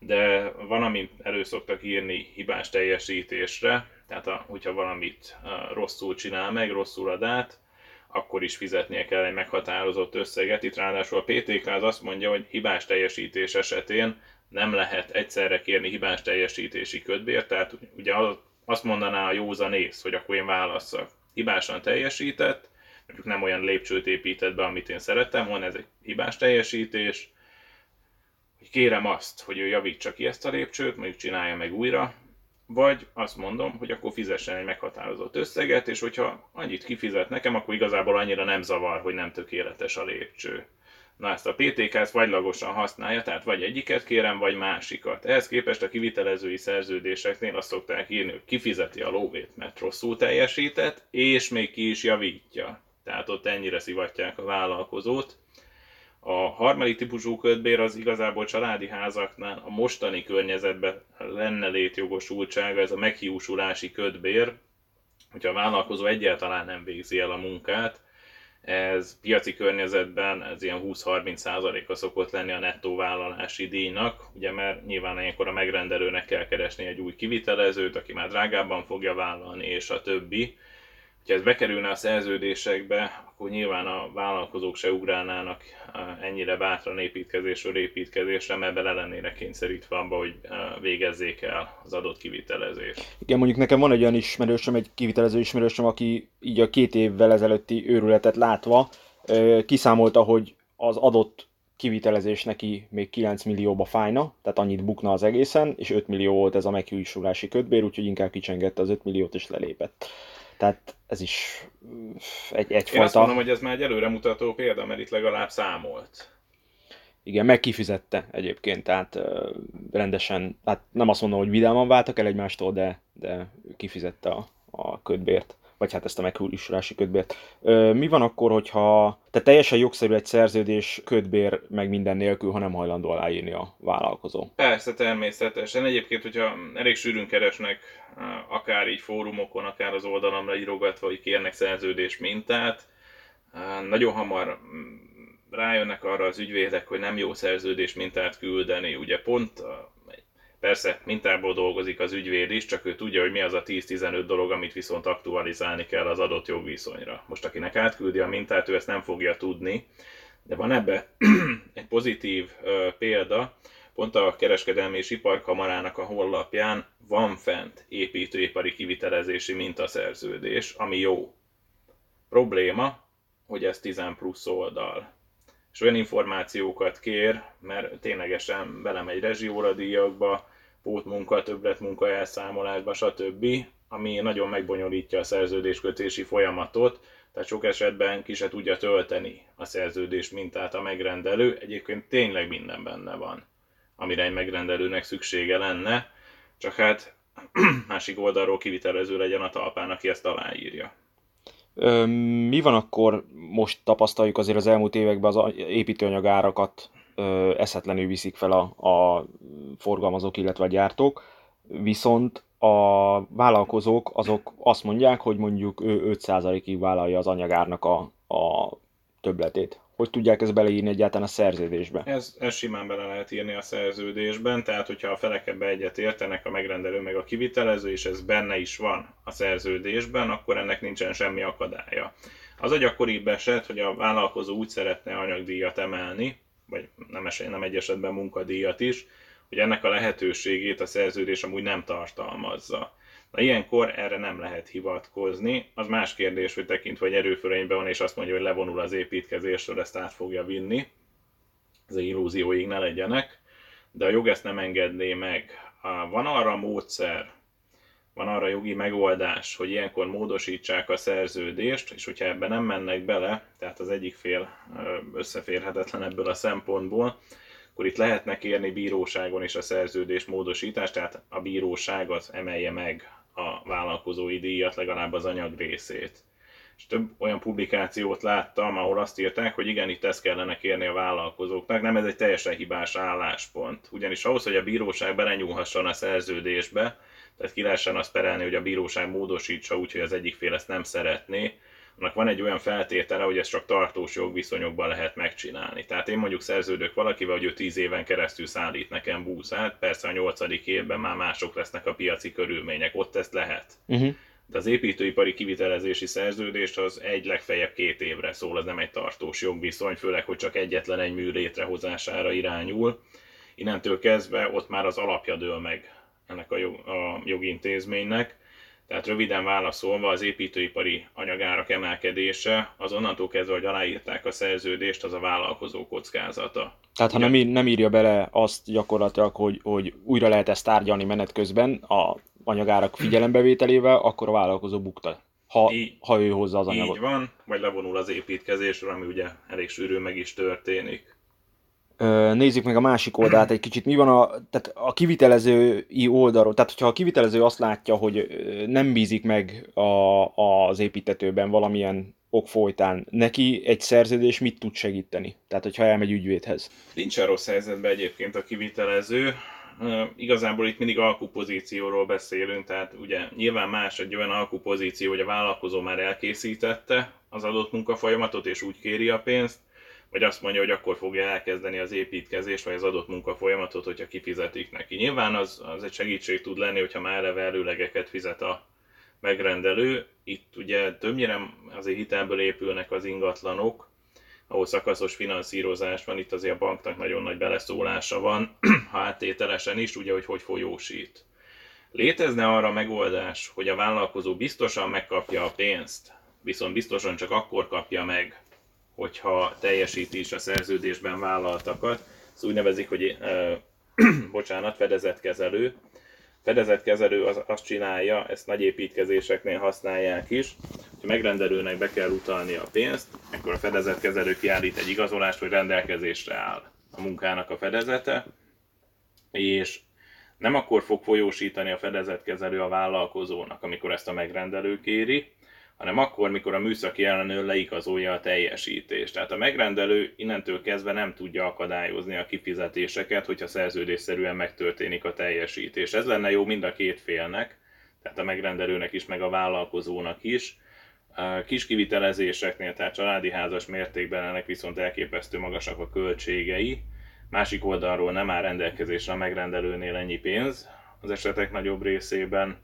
de van, amit elő szoktak írni hibás teljesítésre, tehát a, hogyha valamit rosszul csinál meg, rosszul ad át, akkor is fizetnie kell egy meghatározott összeget. Itt ráadásul a PTK az azt mondja, hogy hibás teljesítés esetén nem lehet egyszerre kérni hibás teljesítési ködbért, tehát ugye azt mondaná a józanész, hogy akkor én válasszak. Hibásan teljesített, mondjuk nem olyan lépcsőt épített be, amit én szerettem volna, ez egy hibás teljesítés, hogy kérem azt, hogy ő javítsa ki ezt a lépcsőt, mondjuk csinálja meg újra, vagy azt mondom, hogy akkor fizessen egy meghatározott összeget, és hogyha annyit kifizet nekem, akkor igazából annyira nem zavar, hogy nem tökéletes a lépcső. Na ezt a PTK ezt vagylagosan használja, tehát vagy egyiket kérem, vagy másikat. Ehhez képest a kivitelezői szerződéseknél azt szokták írni, hogy kifizeti a lóvét, mert rosszul teljesített, és még ki is javítja. Tehát ott ennyire szivatják a vállalkozót. A harmadik típusú ködbér az igazából családi házaknál a mostani környezetben lenne létjogosultsága, ez a meghiúsulási ködbér, hogyha a vállalkozó egyáltalán nem végzi el a munkát, ez piaci környezetben ez ilyen 20-30%-a szokott lenni a nettó vállalási díjnak, ugye mert nyilván ilyenkor a megrendelőnek kell keresni egy új kivitelezőt, aki már drágábban fogja vállalni, és a többi. Ha ez bekerülne a szerződésekbe, akkor nyilván a vállalkozók se ugrálnának eh, ennyire bátran építkezésről építkezésre, mert bele lennének kényszerítve abba, hogy eh, végezzék el az adott kivitelezést. Igen, mondjuk nekem van egy olyan ismerősöm, egy kivitelező ismerősöm, aki így a két évvel ezelőtti őrületet látva eh, kiszámolta, hogy az adott kivitelezés neki még 9 millióba fájna, tehát annyit bukna az egészen, és 5 millió volt ez a megjósulási kötbér, úgyhogy inkább kicsengette az 5 milliót és lelépett. Tehát ez is egy, egyfajta... Én azt mondom, hogy ez már egy előremutató példa, mert itt legalább számolt. Igen, meg kifizette egyébként, tehát rendesen, hát nem azt mondom, hogy vidáman váltak el egymástól, de, de kifizette a, a ködbért vagy hát ezt a meghújulási ködbért. Mi van akkor, hogyha te teljesen jogszerű egy szerződés ködbér meg minden nélkül, ha nem hajlandó aláírni a vállalkozó? Persze, természetesen. Egyébként, hogyha elég sűrűn keresnek, akár így fórumokon, akár az oldalamra írogatva, hogy kérnek szerződés mintát, nagyon hamar mm, rájönnek arra az ügyvédek, hogy nem jó szerződés mintát küldeni. Ugye pont Persze mintából dolgozik az ügyvéd is, csak ő tudja, hogy mi az a 10-15 dolog, amit viszont aktualizálni kell az adott jogviszonyra. Most akinek átküldi a mintát, ő ezt nem fogja tudni, de van ebbe egy pozitív ö, példa, pont a kereskedelmi és iparkamarának a honlapján van fent építőipari kivitelezési mintaszerződés, ami jó. Probléma, hogy ez 10 plusz oldal és olyan információkat kér, mert ténylegesen belemegy rezsióradíjakba, pótmunka, többletmunka elszámolásba, stb., ami nagyon megbonyolítja a szerződéskötési folyamatot, tehát sok esetben ki se tudja tölteni a szerződés mintát a megrendelő. Egyébként tényleg minden benne van, amire egy megrendelőnek szüksége lenne, csak hát másik oldalról kivitelező legyen a talpán, aki ezt aláírja. Mi van akkor, most tapasztaljuk azért az elmúlt években az építőanyag árakat eszetlenül viszik fel a, a forgalmazók, illetve a gyártók, viszont a vállalkozók azok azt mondják, hogy mondjuk ő 5%-ig vállalja az anyagárnak a, a többletét hogy tudják ezt beleírni egyáltalán a szerződésbe? Ez, ez simán bele lehet írni a szerződésben, tehát hogyha a felek ebbe egyet értenek, a megrendelő meg a kivitelező, és ez benne is van a szerződésben, akkor ennek nincsen semmi akadálya. Az a gyakoribb eset, hogy a vállalkozó úgy szeretne anyagdíjat emelni, vagy nem, eset, nem egy esetben munkadíjat is, hogy ennek a lehetőségét a szerződés amúgy nem tartalmazza. Na ilyenkor erre nem lehet hivatkozni. Az más kérdés, hogy tekintve, hogy erőfölényben van, és azt mondja, hogy levonul az építkezésről, ezt át fogja vinni. Ez illúzióig ne legyenek. De a jog ezt nem engedné meg. Van arra módszer, van arra jogi megoldás, hogy ilyenkor módosítsák a szerződést, és hogyha ebben nem mennek bele, tehát az egyik fél összeférhetetlen ebből a szempontból, akkor itt lehetne kérni bíróságon is a szerződés módosítást, tehát a bíróság az emelje meg a vállalkozói díjat, legalább az anyag részét. És több olyan publikációt láttam, ahol azt írták, hogy igen, itt ezt kellene kérni a vállalkozóknak, nem ez egy teljesen hibás álláspont. Ugyanis ahhoz, hogy a bíróság belenyúlhasson a szerződésbe, tehát ki lehessen azt perelni, hogy a bíróság módosítsa úgy, hogy az egyik fél ezt nem szeretné, annak van egy olyan feltétele, hogy ezt csak tartós jogviszonyokban lehet megcsinálni. Tehát én mondjuk szerződök valakivel, hogy ő 10 éven keresztül szállít nekem búszát, persze a nyolcadik évben már mások lesznek a piaci körülmények, ott ezt lehet. Uh-huh. De az építőipari kivitelezési szerződést az egy legfeljebb két évre szól, az nem egy tartós jogviszony, főleg, hogy csak egyetlen egy mű létrehozására irányul. Innentől kezdve ott már az alapja dől meg ennek a, jog, a jogintézménynek, tehát röviden válaszolva az építőipari anyagárak emelkedése az onnantól kezdve, hogy aláírták a szerződést, az a vállalkozó kockázata. Tehát ha nem, nem írja bele azt gyakorlatilag, hogy, hogy újra lehet ezt tárgyalni menet közben a anyagárak figyelembevételével, akkor a vállalkozó bukta, ha, így, ha ő hozza az anyagot. Így van, vagy levonul az építkezésről, ami ugye elég sűrű meg is történik. Nézzük meg a másik oldalt egy kicsit. Mi van a, tehát a kivitelezői oldalról? Tehát, hogyha a kivitelező azt látja, hogy nem bízik meg a, az építetőben valamilyen ok folytán, neki egy szerződés mit tud segíteni? Tehát, hogyha elmegy ügyvédhez. Nincs rossz helyzetben egyébként a kivitelező. Igazából itt mindig alkupozícióról beszélünk, tehát ugye nyilván más egy olyan alkupozíció, hogy a vállalkozó már elkészítette az adott munkafolyamatot, és úgy kéri a pénzt, vagy azt mondja, hogy akkor fogja elkezdeni az építkezést, vagy az adott munkafolyamatot, hogyha kifizetik neki. Nyilván az, az egy segítség tud lenni, hogyha már eleve előlegeket fizet a megrendelő. Itt ugye többnyire azért hitelből épülnek az ingatlanok, ahol szakaszos finanszírozás van, itt azért a banknak nagyon nagy beleszólása van, ha áttételesen is, ugye, hogy hogy folyósít. Létezne arra megoldás, hogy a vállalkozó biztosan megkapja a pénzt, viszont biztosan csak akkor kapja meg, hogyha teljesíti is a szerződésben vállaltakat. Ezt úgy nevezik, hogy uh, bocsánat, fedezetkezelő. Fedezetkezelő az, azt csinálja, ezt nagy építkezéseknél használják is, hogy megrendelőnek be kell utalni a pénzt, akkor a fedezetkezelő kiállít egy igazolást, hogy rendelkezésre áll a munkának a fedezete, és nem akkor fog folyósítani a fedezetkezelő a vállalkozónak, amikor ezt a megrendelő kéri, hanem akkor, mikor a műszaki ellenőr leigazolja a teljesítést. Tehát a megrendelő innentől kezdve nem tudja akadályozni a kifizetéseket, hogyha szerződésszerűen megtörténik a teljesítés. Ez lenne jó mind a két félnek, tehát a megrendelőnek is, meg a vállalkozónak is. A kis kivitelezéseknél, tehát családi házas mértékben ennek viszont elképesztő magasak a költségei. Másik oldalról nem áll rendelkezésre a megrendelőnél ennyi pénz, az esetek nagyobb részében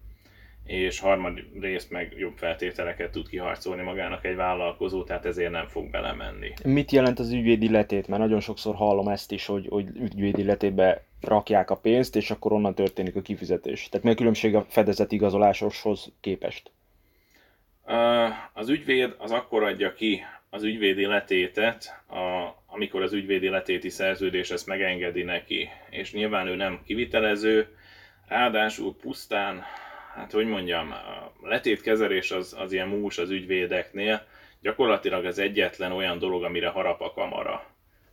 és harmadrészt meg jobb feltételeket tud kiharcolni magának egy vállalkozó, tehát ezért nem fog belemenni. Mit jelent az ügyvédi letét? Mert nagyon sokszor hallom ezt is, hogy, hogy ügyvédi letétbe rakják a pénzt, és akkor onnan történik a kifizetés. Tehát mi a különbség a fedezet igazolásoshoz képest? Az ügyvéd az akkor adja ki az ügyvédi letétet, a, amikor az ügyvédi letéti szerződés ezt megengedi neki. És nyilván ő nem kivitelező, ráadásul pusztán hát hogy mondjam, a letétkezelés az, az ilyen mús az ügyvédeknél, gyakorlatilag az egyetlen olyan dolog, amire harap a kamara.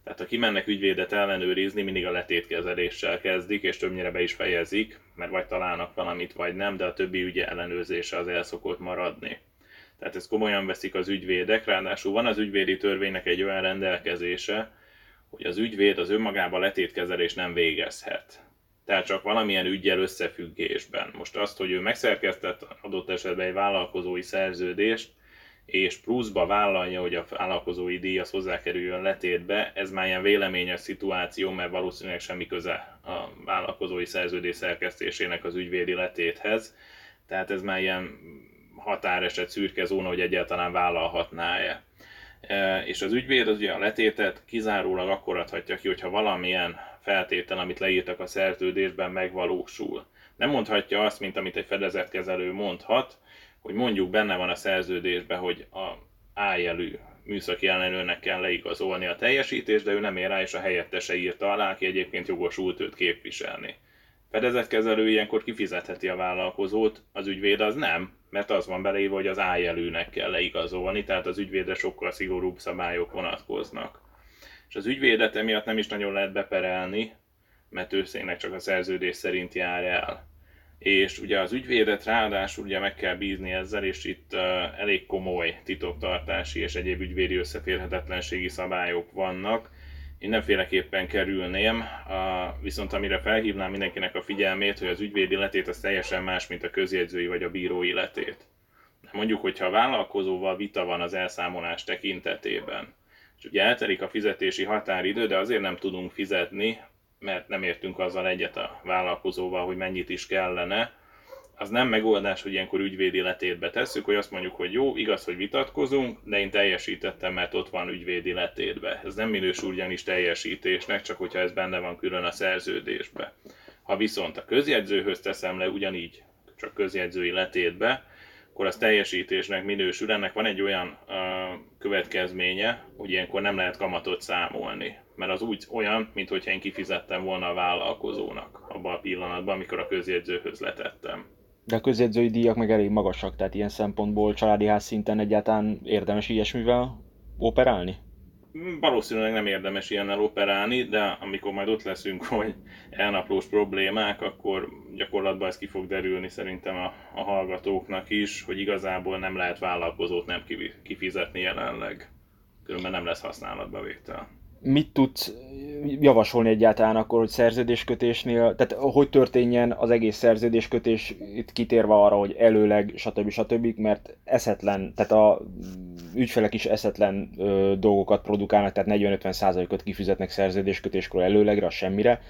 Tehát ha kimennek ügyvédet ellenőrizni, mindig a letétkezeléssel kezdik, és többnyire be is fejezik, mert vagy találnak valamit, vagy nem, de a többi ügy ellenőrzése az el maradni. Tehát ezt komolyan veszik az ügyvédek, ráadásul van az ügyvédi törvénynek egy olyan rendelkezése, hogy az ügyvéd az önmagában letétkezelés nem végezhet tehát csak valamilyen ügyel összefüggésben. Most azt, hogy ő megszerkesztett adott esetben egy vállalkozói szerződést, és pluszba vállalja, hogy a vállalkozói díj az hozzákerüljön letétbe, ez már ilyen véleményes szituáció, mert valószínűleg semmi köze a vállalkozói szerződés szerkesztésének az ügyvédi letéthez. Tehát ez már ilyen határeset szürke zóna, hogy egyáltalán vállalhatná-e. E, és az ügyvéd az ugye a letétet kizárólag akkor adhatja ki, hogyha valamilyen feltétel, amit leírtak a szerződésben, megvalósul. Nem mondhatja azt, mint amit egy fedezetkezelő mondhat, hogy mondjuk benne van a szerződésben, hogy a A jelű műszaki ellenőrnek kell leigazolni a teljesítést, de ő nem ér rá, és a helyettese írta alá, aki egyébként jogosult őt képviselni. Fedezetkezelő ilyenkor kifizetheti a vállalkozót, az ügyvéd az nem, mert az van beleírva, hogy az A jelűnek kell leigazolni, tehát az ügyvédre sokkal szigorúbb szabályok vonatkoznak és az ügyvédet emiatt nem is nagyon lehet beperelni, mert ő csak a szerződés szerint jár el. És ugye az ügyvédet ráadásul ugye meg kell bízni ezzel, és itt elég komoly titoktartási és egyéb ügyvédi összeférhetetlenségi szabályok vannak. Én nemféleképpen kerülném, viszont amire felhívnám mindenkinek a figyelmét, hogy az ügyvédi letét az teljesen más, mint a közjegyzői vagy a bírói letét. Mondjuk, hogyha a vállalkozóval vita van az elszámolás tekintetében, és ugye eltelik a fizetési határidő, de azért nem tudunk fizetni, mert nem értünk azzal egyet a vállalkozóval, hogy mennyit is kellene, az nem megoldás, hogy ilyenkor ügyvédi letétbe tesszük, hogy azt mondjuk, hogy jó, igaz, hogy vitatkozunk, de én teljesítettem, mert ott van ügyvédi letétbe. Ez nem minősül ugyanis teljesítésnek, csak hogyha ez benne van külön a szerződésbe. Ha viszont a közjegyzőhöz teszem le ugyanígy, csak közjegyzői letétbe, akkor az teljesítésnek minősül. Ennek van egy olyan uh, következménye, hogy ilyenkor nem lehet kamatot számolni. Mert az úgy olyan, mintha én kifizettem volna a vállalkozónak abban a pillanatban, amikor a közjegyzőhöz letettem. De a közjegyzői díjak meg elég magasak, tehát ilyen szempontból családi ház szinten egyáltalán érdemes ilyesmivel operálni? valószínűleg nem érdemes ilyennel operálni, de amikor majd ott leszünk, hogy elnaplós problémák, akkor gyakorlatban ez ki fog derülni szerintem a, a hallgatóknak is, hogy igazából nem lehet vállalkozót nem kifizetni jelenleg. Különben nem lesz használatbevétel mit tudsz javasolni egyáltalán akkor, hogy szerződéskötésnél, tehát hogy történjen az egész szerződéskötés, itt kitérve arra, hogy előleg, stb. stb., mert eszetlen, tehát a ügyfelek is eszetlen ö, dolgokat produkálnak, tehát 40-50%-ot kifizetnek szerződéskötéskor előlegre, semmire,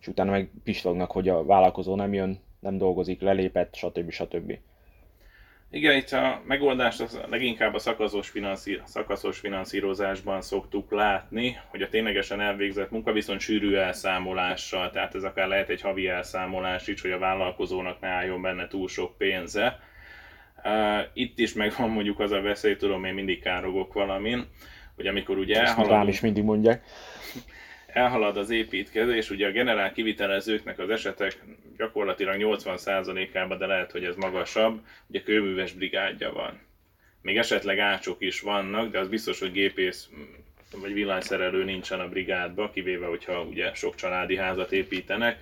és utána meg pislognak, hogy a vállalkozó nem jön, nem dolgozik, lelépett, stb. stb. Igen, itt a megoldást az leginkább a szakaszos, finanszír, szakaszos finanszírozásban szoktuk látni, hogy a ténylegesen elvégzett munka viszont sűrű elszámolással, tehát ez akár lehet egy havi elszámolás is, hogy a vállalkozónak ne álljon benne túl sok pénze. Itt is megvan mondjuk az a veszély, tudom, én mindig károgok valamin, hogy amikor ugye elhaladunk... Is mindig mondják elhalad az építkezés, ugye a generál kivitelezőknek az esetek gyakorlatilag 80%-ában, de lehet, hogy ez magasabb, ugye kőműves brigádja van. Még esetleg ácsok is vannak, de az biztos, hogy gépész vagy villanyszerelő nincsen a brigádba, kivéve, hogyha ugye sok családi házat építenek,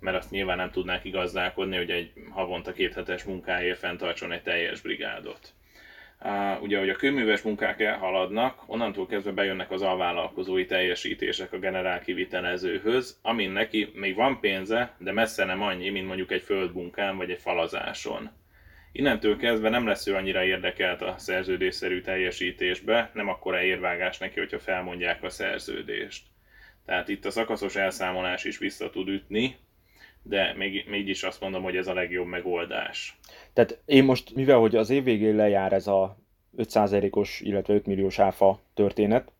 mert azt nyilván nem tudnák igazdálkodni, hogy egy havonta két hetes munkáért fenntartson egy teljes brigádot ugye, hogy a kőműves munkák elhaladnak, onnantól kezdve bejönnek az alvállalkozói teljesítések a generál kivitelezőhöz, amin neki még van pénze, de messze nem annyi, mint mondjuk egy földmunkán vagy egy falazáson. Innentől kezdve nem lesz ő annyira érdekelt a szerződésszerű teljesítésbe, nem akkora érvágás neki, hogyha felmondják a szerződést. Tehát itt a szakaszos elszámolás is vissza tud ütni, de még, mégis azt mondom, hogy ez a legjobb megoldás. Tehát én most, mivel hogy az év végén lejár ez a 5%-os, illetve 5 milliós áfa történet,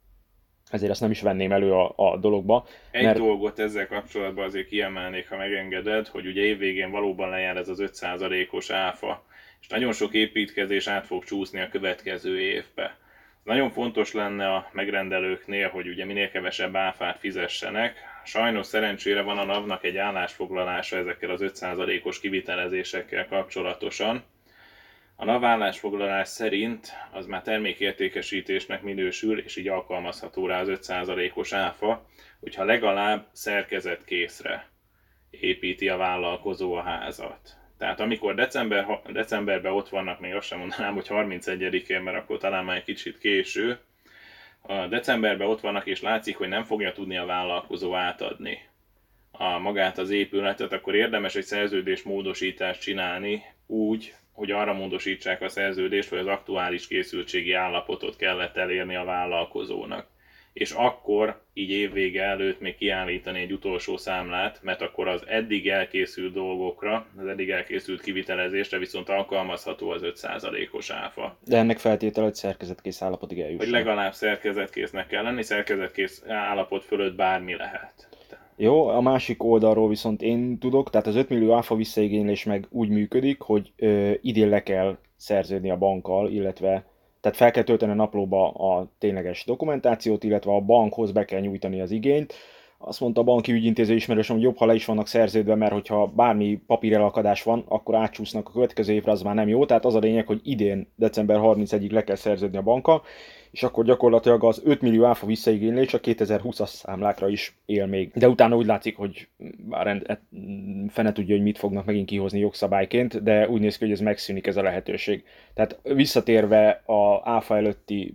ezért ezt nem is venném elő a, a dologba. Egy mert... dolgot ezzel kapcsolatban azért kiemelnék, ha megengeded, hogy ugye évvégén valóban lejár ez az 5%-os áfa, és nagyon sok építkezés át fog csúszni a következő évbe. Nagyon fontos lenne a megrendelőknél, hogy ugye minél kevesebb áfát fizessenek. Sajnos szerencsére van a NAV-nak egy állásfoglalása ezekkel az 5%-os kivitelezésekkel kapcsolatosan. A NAV állásfoglalás szerint az már termékértékesítésnek minősül, és így alkalmazható rá az 5%-os áfa, hogyha legalább szerkezetkészre építi a vállalkozó a házat. Tehát amikor december, decemberben ott vannak, még azt sem mondanám, hogy 31-én, mert akkor talán már egy kicsit késő, a decemberben ott vannak, és látszik, hogy nem fogja tudni a vállalkozó átadni a magát az épületet, akkor érdemes egy szerződés módosítást csinálni úgy, hogy arra módosítsák a szerződést, hogy az aktuális készültségi állapotot kellett elérni a vállalkozónak és akkor így évvége előtt még kiállítani egy utolsó számlát, mert akkor az eddig elkészült dolgokra, az eddig elkészült kivitelezésre viszont alkalmazható az 5%-os áfa. De ennek feltétele, hogy szerkezetkész állapotig eljusson. Hogy legalább szerkezetkésznek kell lenni, szerkezetkész állapot fölött bármi lehet. Jó, a másik oldalról viszont én tudok, tehát az 5 millió áfa visszaigénylés meg úgy működik, hogy ö, idén le kell szerződni a bankkal, illetve tehát fel kell tölteni a naplóba a tényleges dokumentációt, illetve a bankhoz be kell nyújtani az igényt. Azt mondta a banki ügyintéző ismerősöm, hogy jobb, ha le is vannak szerződve, mert hogyha bármi papírelakadás van, akkor átcsúsznak a következő évre, az már nem jó. Tehát az a lényeg, hogy idén, december 31-ig le kell szerződni a banka, és akkor gyakorlatilag az 5 millió áfa visszaigénylés a 2020-as számlákra is él még. De utána úgy látszik, hogy bár rend, e, fene tudja, hogy mit fognak megint kihozni jogszabályként, de úgy néz ki, hogy ez megszűnik ez a lehetőség. Tehát visszatérve a áfa előtti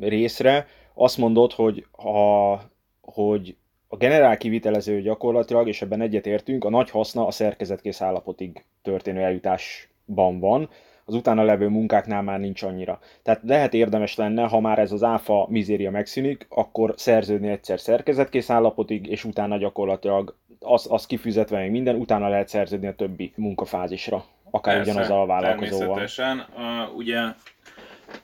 részre, azt mondod, hogy, ha, hogy a generál kivitelező gyakorlatilag, és ebben egyetértünk, a nagy haszna a szerkezetkész állapotig történő eljutásban van, az utána levő munkáknál már nincs annyira. Tehát lehet érdemes lenne, ha már ez az áfa mizéria megszűnik, akkor szerződni egyszer szerkezetkész állapotig, és utána gyakorlatilag az, az kifizetve még minden, utána lehet szerződni a többi munkafázisra, akár Persze, ugyanaz a vállalkozóval. Természetesen. Uh, ugye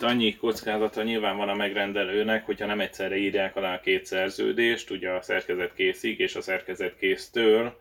annyi kockázata nyilván van a megrendelőnek, hogyha nem egyszerre írják alá a két szerződést, ugye a szerkezet készig és a szerkezet késztől,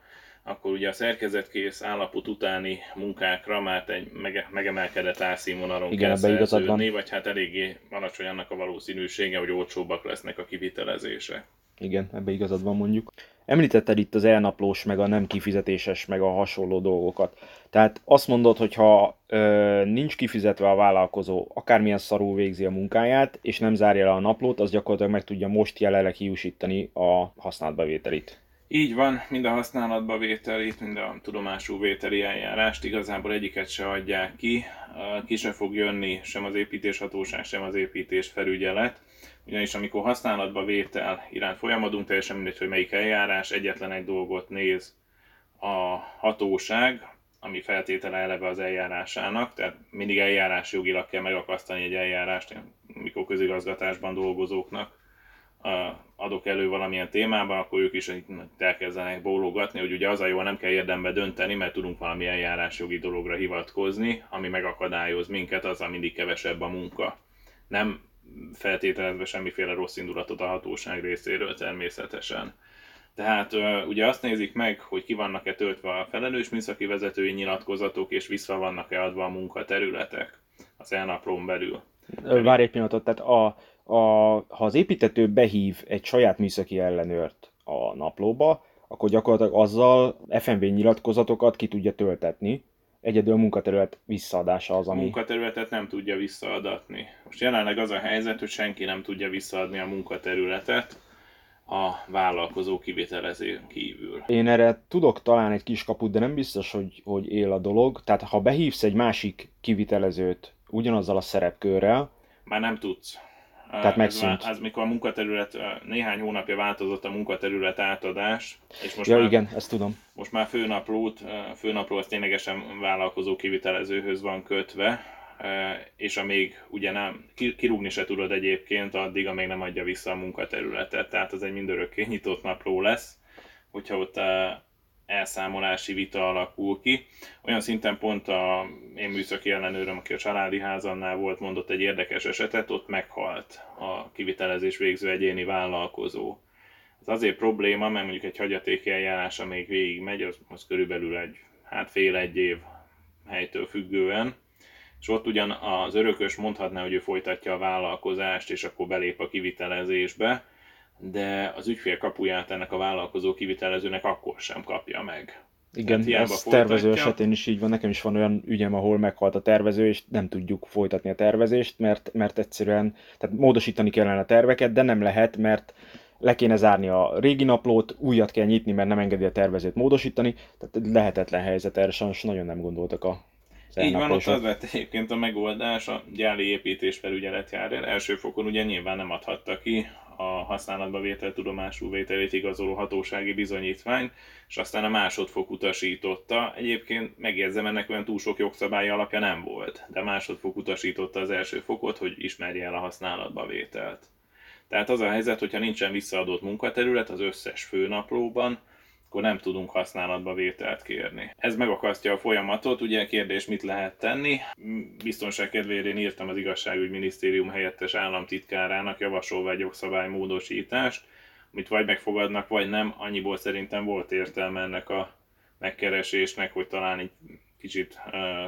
akkor ugye a szerkezetkész állapot utáni munkákra már egy mege- megemelkedett árszínvonalon Igen, kell szerződni, vagy hát eléggé alacsony annak a valószínűsége, hogy olcsóbbak lesznek a kivitelezések. Igen, ebbe igazad van mondjuk. Említetted itt az elnaplós, meg a nem kifizetéses, meg a hasonló dolgokat. Tehát azt mondod, hogy ha ö, nincs kifizetve a vállalkozó, akármilyen szarul végzi a munkáját, és nem zárja le a naplót, az gyakorlatilag meg tudja most jelenleg hiúsítani a használatbevételit. Így van, mind a használatba vételit, mind a tudomású vételi eljárást. Igazából egyiket se adják ki, ki se fog jönni sem az építéshatóság, sem az építés felügyelet, ugyanis amikor használatba vétel iránt folyamadunk, teljesen mindegy, hogy melyik eljárás, egyetlen egy dolgot néz a hatóság, ami feltétele eleve az eljárásának, tehát mindig eljárás jogilag kell megakasztani egy eljárást, mikor közigazgatásban dolgozóknak adok elő valamilyen témában, akkor ők is elkezdenek bólogatni, hogy ugye az a jó, nem kell érdembe dönteni, mert tudunk valami eljárásjogi dologra hivatkozni, ami megakadályoz minket, az a mindig kevesebb a munka. Nem feltételezve semmiféle rossz indulatot a hatóság részéről természetesen. Tehát ugye azt nézik meg, hogy ki vannak-e töltve a felelős műszaki vezetői nyilatkozatok, és vissza vannak-e adva a munkaterületek az elnaplón belül. Várj egy pillanatot, tehát a, a, ha az építető behív egy saját műszaki ellenőrt a naplóba, akkor gyakorlatilag azzal FMV nyilatkozatokat ki tudja töltetni, egyedül a munkaterület visszaadása az, ami... A munkaterületet nem tudja visszaadatni. Most jelenleg az a helyzet, hogy senki nem tudja visszaadni a munkaterületet a vállalkozó kivitelező kívül. Én erre tudok talán egy kis kaput, de nem biztos, hogy, hogy él a dolog. Tehát ha behívsz egy másik kivitelezőt ugyanazzal a szerepkörrel, már nem tudsz. Tehát megszűnt. Ez, ez mikor a munkaterület, néhány hónapja változott a munkaterület átadás, és most ja, már, igen, ezt tudom. Most már főnaplót, főnapló az ténylegesen vállalkozó kivitelezőhöz van kötve, és amíg ugye nem, kirúgni se tudod egyébként, addig, amíg nem adja vissza a munkaterületet. Tehát az egy mindörökké nyitott napló lesz, hogyha ott elszámolási vita alakul ki. Olyan szinten pont a én műszaki ellenőröm, aki a családi házannál volt, mondott egy érdekes esetet, ott meghalt a kivitelezés végző egyéni vállalkozó. Ez azért probléma, mert mondjuk egy hagyatéki eljárás, amíg végig megy, az, az körülbelül egy, hát fél egy év helytől függően, és ott ugyan az örökös mondhatná, hogy ő folytatja a vállalkozást, és akkor belép a kivitelezésbe, de az ügyfél kapuját ennek a vállalkozó kivitelezőnek akkor sem kapja meg. Igen, ez folytatja. tervező esetén is így van. Nekem is van olyan ügyem, ahol meghalt a tervező, és nem tudjuk folytatni a tervezést, mert, mert egyszerűen tehát módosítani kellene a terveket, de nem lehet, mert le kéne zárni a régi naplót, újat kell nyitni, mert nem engedi a tervezőt módosítani, tehát lehetetlen helyzet, erre sajnos nagyon nem gondoltak a így van, ott az lett egyébként a megoldás, a gyári építés felügyelet jár el. Első fokon ugye nyilván nem adhatta ki a használatba vétel tudomású vételét igazoló hatósági bizonyítvány, és aztán a másodfok utasította. Egyébként megjegyzem, ennek olyan túl sok jogszabály alapja nem volt, de másodfok utasította az első fokot, hogy ismerje el a használatba vételt. Tehát az a helyzet, hogyha nincsen visszaadott munkaterület az összes főnaplóban, akkor nem tudunk használatba vételt kérni. Ez megakasztja a folyamatot, ugye kérdés mit lehet tenni. Biztonság kedvéért én írtam az igazságügyminisztérium helyettes államtitkárának javasolva egy jogszabálymódosítást, amit vagy megfogadnak, vagy nem. Annyiból szerintem volt értelme ennek a megkeresésnek, hogy talán egy kicsit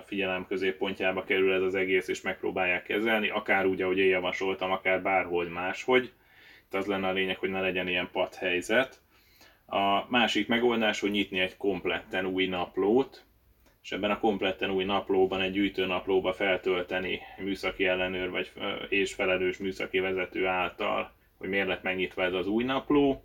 figyelem középpontjába kerül ez az egész, és megpróbálják kezelni, akár úgy, ahogy én javasoltam, akár bárhogy máshogy. Itt az lenne a lényeg, hogy ne legyen ilyen padhelyzet a másik megoldás, hogy nyitni egy kompletten új naplót, és ebben a kompletten új naplóban egy gyűjtőnaplóba feltölteni műszaki ellenőr vagy, és felelős műszaki vezető által, hogy miért lett megnyitva ez az új napló,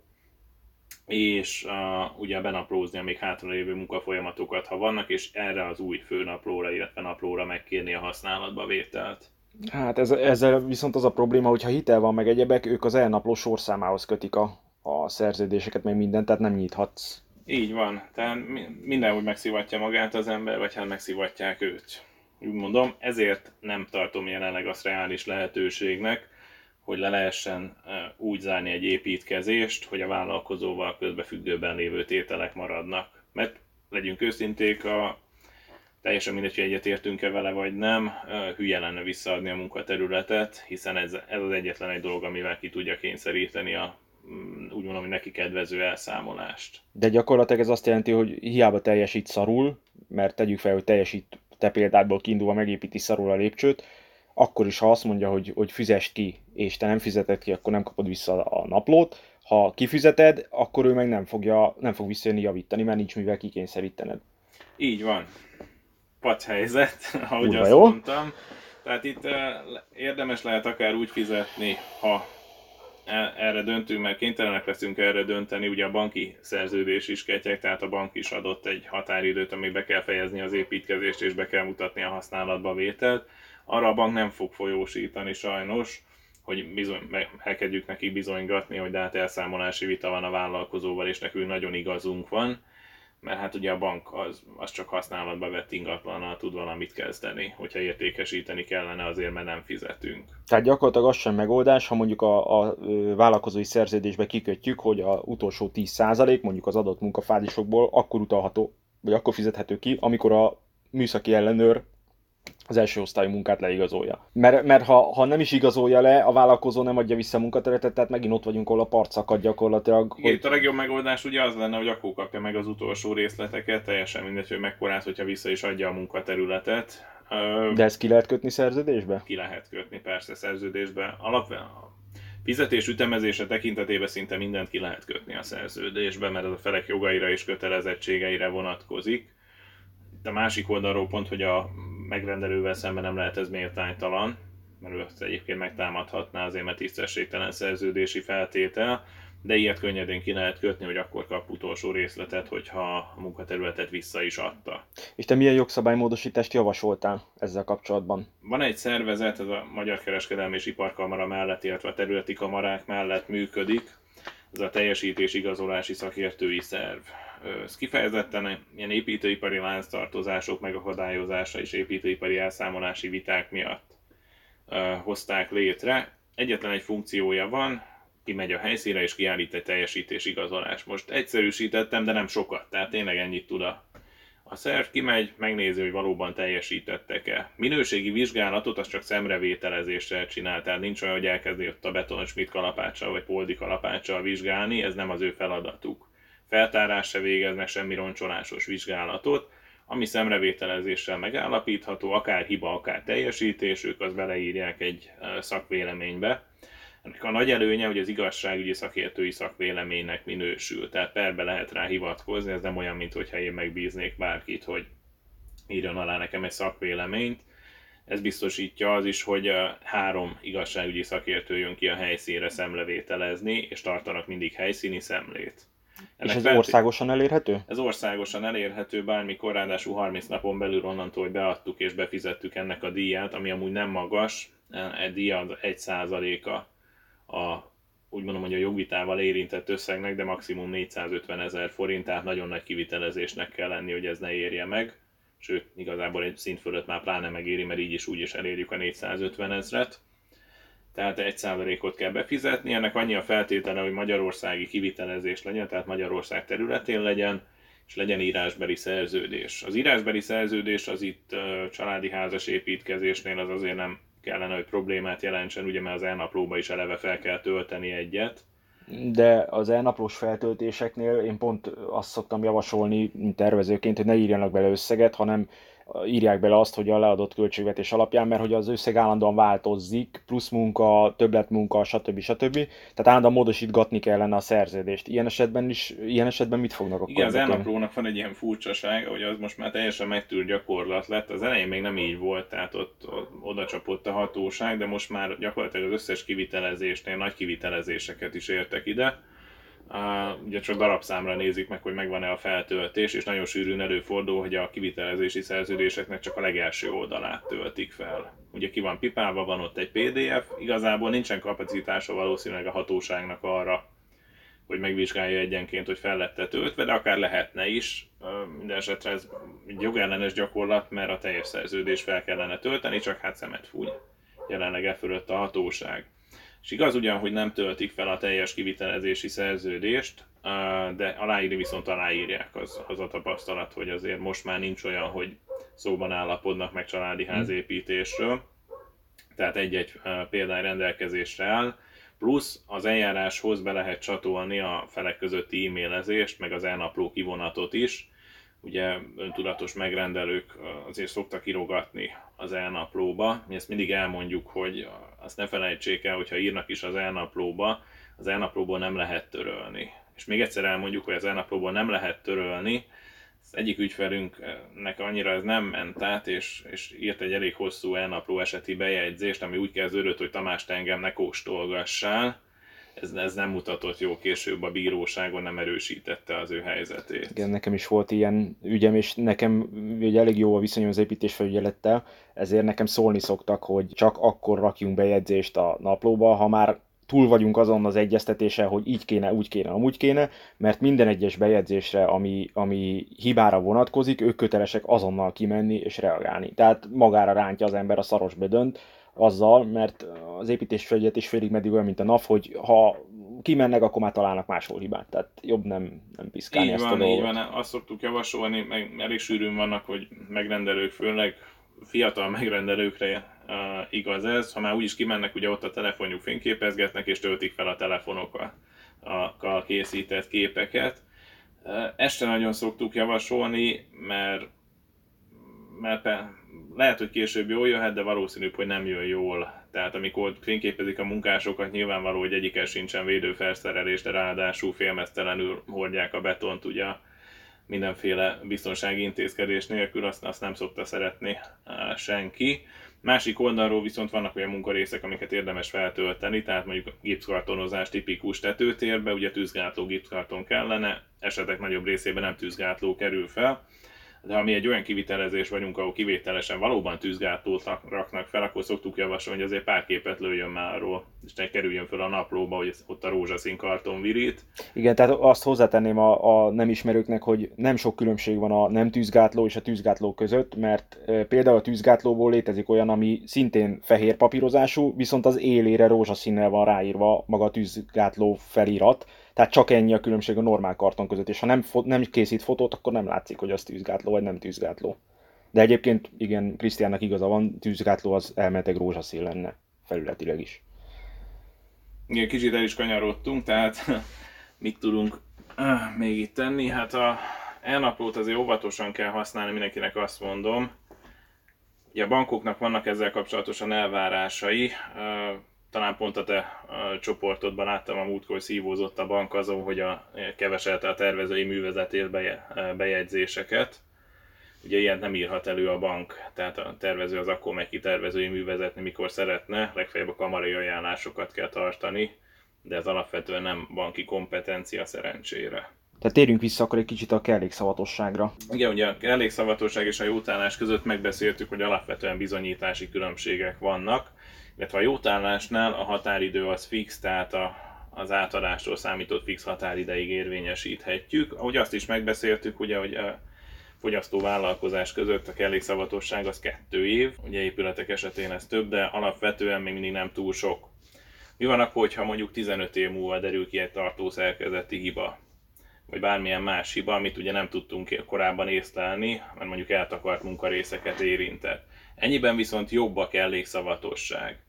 és uh, ugye benaplózni a még hátralévő munkafolyamatokat, ha vannak, és erre az új főnaplóra, illetve naplóra megkérni a használatba vételt. Hát ez, ezzel viszont az a probléma, hogy ha hitel van meg egyebek, ők az elnapló sorszámához kötik a a szerződéseket, meg mindent, tehát nem nyithatsz. Így van, tehát mindenhogy megszivatja magát az ember, vagy hát megszivatják őt. Úgy mondom, ezért nem tartom jelenleg azt reális lehetőségnek, hogy le lehessen úgy zárni egy építkezést, hogy a vállalkozóval közbefüggőben lévő tételek maradnak. Mert legyünk őszinték, a teljesen mindegy, hogy egyetértünk-e vele vagy nem, hülye lenne visszaadni a munkaterületet, hiszen ez, ez az egyetlen egy dolog, amivel ki tudja kényszeríteni a Mm, úgy mondom, hogy neki kedvező elszámolást. De gyakorlatilag ez azt jelenti, hogy hiába teljesít szarul, mert tegyük fel, hogy teljesít te példádból kiindulva megépíti szarul a lépcsőt, akkor is, ha azt mondja, hogy, hogy fizest ki, és te nem fizeted ki, akkor nem kapod vissza a naplót. Ha kifizeted, akkor ő meg nem, fogja, nem fog visszajönni javítani, mert nincs mivel kikényszerítened. Így van. Pac helyzet, ahogy Urva azt jó. mondtam. Tehát itt uh, érdemes lehet akár úgy fizetni, ha erre döntünk, mert kénytelenek leszünk erre dönteni, ugye a banki szerződés is ketyeg, tehát a bank is adott egy határidőt, amíg be kell fejezni az építkezést és be kell mutatni a használatba vételt. Arra a bank nem fog folyósítani sajnos, hogy bizony, elkezdjük neki bizonygatni, hogy de hát elszámolási vita van a vállalkozóval, és nekünk nagyon igazunk van mert hát ugye a bank az, az csak használatba vett ingatlannal tud valamit kezdeni, hogyha értékesíteni kellene azért, mert nem fizetünk. Tehát gyakorlatilag az sem megoldás, ha mondjuk a, a vállalkozói szerződésbe kikötjük, hogy a utolsó 10% mondjuk az adott munkafázisokból akkor utalható, vagy akkor fizethető ki, amikor a műszaki ellenőr az első osztályú munkát leigazolja. Mert, mert ha, ha nem is igazolja le, a vállalkozó nem adja vissza a munkaterületet, tehát megint ott vagyunk, ahol a parcakat gyakorlatilag. Igen, hogy... a legjobb megoldás ugye az lenne, hogy akkor kapja meg az utolsó részleteket, teljesen mindegy, hogy mekkorát, hogyha vissza is adja a munkaterületet. De ezt ki lehet kötni szerződésbe? Ki lehet kötni, persze szerződésbe. Alapvetően Fizetés ütemezése tekintetében szinte mindent ki lehet kötni a szerződésbe, mert ez a felek jogaira és kötelezettségeire vonatkozik. Itt a másik oldalról pont, hogy a megrendelővel szemben nem lehet ez méltánytalan, mert ő azt egyébként megtámadhatná azért, mert tisztességtelen szerződési feltétel, de ilyet könnyedén ki lehet kötni, hogy akkor kap utolsó részletet, hogyha a munkaterületet vissza is adta. És te milyen jogszabálymódosítást javasoltál ezzel kapcsolatban? Van egy szervezet, ez a Magyar Kereskedelmi és Iparkamara mellett, illetve a területi kamarák mellett működik, ez a teljesítés igazolási szakértői szerv. Ez kifejezetten ilyen építőipari lánctartozások megakadályozása és építőipari elszámolási viták miatt hozták létre. Egyetlen egy funkciója van, kimegy a helyszínre és kiállít egy teljesítés igazolás. Most egyszerűsítettem, de nem sokat, tehát tényleg ennyit tud a, a szerv, kimegy, megnézi, hogy valóban teljesítettek-e. Minőségi vizsgálatot az csak szemrevételezéssel csinál, tehát nincs olyan, hogy elkezdi ott a beton Schmidt kalapáccsal vagy Poldi kalapáccsal vizsgálni, ez nem az ő feladatuk. Feltárás se végeznek semmi roncsolásos vizsgálatot, ami szemrevételezéssel megállapítható, akár hiba, akár teljesítés, ők azt beleírják egy szakvéleménybe. Ennek a nagy előnye, hogy az igazságügyi szakértői szakvéleménynek minősül, tehát perbe lehet rá hivatkozni, ez nem olyan, mintha én megbíznék bárkit, hogy írjon alá nekem egy szakvéleményt. Ez biztosítja az is, hogy három igazságügyi szakértő jön ki a helyszínre szemlevételezni, és tartanak mindig helyszíni szemlét. Ennek és ez felté- országosan elérhető? Ez országosan elérhető bármikor, ráadásul 30 napon belül onnantól, hogy beadtuk és befizettük ennek a díját, ami amúgy nem magas, egy díj az 1 százaléka a úgy mondom, hogy a jogvitával érintett összegnek, de maximum 450 ezer forint, tehát nagyon nagy kivitelezésnek kell lenni, hogy ez ne érje meg. Sőt, igazából egy szint fölött már pláne megéri, mert így is úgy is elérjük a 450 ezret tehát egy százalékot kell befizetni. Ennek annyi a feltétele, hogy magyarországi kivitelezés legyen, tehát Magyarország területén legyen, és legyen írásbeli szerződés. Az írásbeli szerződés az itt családi házas építkezésnél az azért nem kellene, hogy problémát jelentsen, ugye mert az elnaplóba is eleve fel kell tölteni egyet. De az elnaplós feltöltéseknél én pont azt szoktam javasolni tervezőként, hogy ne írjanak bele összeget, hanem írják bele azt, hogy a leadott költségvetés alapján, mert hogy az összeg állandóan változik, plusz munka, többletmunka, stb. stb. Tehát állandóan módosítgatni kellene a szerződést. Ilyen esetben is, ilyen esetben mit fognak akkor? Igen, az elnaplónak van egy ilyen furcsaság, hogy az most már teljesen megtűr gyakorlat lett. Az elején még nem így volt, tehát ott, ott oda csapott a hatóság, de most már gyakorlatilag az összes kivitelezésnél nagy kivitelezéseket is értek ide Uh, ugye csak darabszámra nézik meg, hogy megvan-e a feltöltés, és nagyon sűrűn előfordul, hogy a kivitelezési szerződéseknek csak a legelső oldalát töltik fel. Ugye ki van pipálva, van ott egy PDF, igazából nincsen kapacitása valószínűleg a hatóságnak arra, hogy megvizsgálja egyenként, hogy fel lett töltve, de akár lehetne is. Minden esetre ez egy jogellenes gyakorlat, mert a teljes szerződés fel kellene tölteni, csak hát szemet fúj jelenleg e fölött a hatóság. És igaz ugyan, hogy nem töltik fel a teljes kivitelezési szerződést, de aláírni viszont aláírják az, az a tapasztalat, hogy azért most már nincs olyan, hogy szóban állapodnak meg családi hmm. házépítésről. Tehát egy-egy példány rendelkezésre áll, plusz az eljáráshoz be lehet csatolni a felek közötti e-mailezést, meg az elnapló kivonatot is, ugye öntudatos megrendelők azért szoktak írogatni az elnaplóba. Mi ezt mindig elmondjuk, hogy azt ne felejtsék el, hogyha írnak is az elnaplóba, az elnaplóból nem lehet törölni. És még egyszer elmondjuk, hogy az elnaplóból nem lehet törölni, az egyik ügyfelünknek annyira ez nem ment át, és, és írt egy elég hosszú elnapló eseti bejegyzést, ami úgy kezdődött, hogy Tamás, te engem ne kóstolgassál, ez, ez nem mutatott jó később a bíróságon, nem erősítette az ő helyzetét. Igen, nekem is volt ilyen ügyem, és nekem ugye elég jó a viszonyom az építésfelügyelettel, ezért nekem szólni szoktak, hogy csak akkor rakjunk bejegyzést a naplóba, ha már túl vagyunk azon az egyeztetése, hogy így kéne, úgy kéne, amúgy kéne, mert minden egyes bejegyzésre, ami, ami hibára vonatkozik, ők kötelesek azonnal kimenni és reagálni. Tehát magára rántja az ember a szaros bedönt, azzal, mert az építésfelügyelet is félig meddig olyan, mint a NAV, hogy ha kimennek, akkor már találnak máshol hibát. Tehát jobb nem, nem piszkálni így ezt van, a dolgot. Így van, azt szoktuk javasolni, meg elég sűrűn vannak, hogy megrendelők, főleg fiatal megrendelőkre uh, igaz ez, ha már úgyis kimennek, ugye ott a telefonjuk fényképezgetnek, és töltik fel a telefonokkal a készített képeket. Uh, este nagyon szoktuk javasolni, mert, mert lehet, hogy később jól jöhet, de valószínűbb, hogy nem jön jól. Tehát amikor fényképezik a munkásokat, nyilvánvaló, hogy egyikkel sincsen védőfelszerelés, de ráadásul félmeztelenül hordják a betont, ugye mindenféle biztonsági intézkedés nélkül, azt, azt nem szokta szeretni senki. Másik oldalról viszont vannak olyan munkarészek, amiket érdemes feltölteni, tehát mondjuk gipszkartonozás tipikus tetőtérbe, ugye tűzgátló gipszkarton kellene, esetek nagyobb részében nem tűzgátló kerül fel, de ha mi egy olyan kivitelezés vagyunk, ahol kivételesen valóban tűzgátlót raknak fel, akkor szoktuk javasolni, hogy azért pár képet lőjön már arról, és ne kerüljön fel a naplóba, hogy ott a rózsaszín karton virít. Igen, tehát azt hozzátenném a, a nem ismerőknek, hogy nem sok különbség van a nem tűzgátló és a tűzgátló között, mert például a tűzgátlóból létezik olyan, ami szintén fehér papírozású, viszont az élére rózsaszínnel van ráírva maga a tűzgátló felirat, tehát csak ennyi a különbség a normál karton között, és ha nem, nem készít fotót, akkor nem látszik, hogy az tűzgátló vagy nem tűzgátló. De egyébként igen, Krisztiánnak igaza van, tűzgátló az elmeteg rózsaszín lenne, felületileg is. Igen, kicsit el is kanyarodtunk, tehát mit tudunk uh, még itt tenni? Hát a elnaplót azért óvatosan kell használni, mindenkinek azt mondom. Ugye a bankoknak vannak ezzel kapcsolatosan elvárásai. Talán pont a te a csoportodban láttam a múltkor, hogy szívózott a bank azon, hogy a, keveselte a tervezői művezetért bejegyzéseket. Ugye ilyet nem írhat elő a bank, tehát a tervező az akkor megy ki tervezői művezetni, mikor szeretne, legfeljebb a kamarai ajánlásokat kell tartani, de ez alapvetően nem banki kompetencia szerencsére. Tehát térjünk vissza akkor egy kicsit a kellékszavatosságra. Igen, ugye a kellékszavatosság és a jótállás között megbeszéltük, hogy alapvetően bizonyítási különbségek vannak illetve a jótállásnál a határidő az fix, tehát a, az átadástól számított fix határideig érvényesíthetjük. Ahogy azt is megbeszéltük, ugye, hogy a fogyasztó vállalkozás között a kellékszavatosság az kettő év, ugye épületek esetén ez több, de alapvetően még mindig nem túl sok. Mi van akkor, hogyha mondjuk 15 év múlva derül ki egy tartószerkezeti hiba, vagy bármilyen más hiba, amit ugye nem tudtunk korábban észlelni, mert mondjuk eltakart munkarészeket érintett. Ennyiben viszont jobb a kellékszavatosság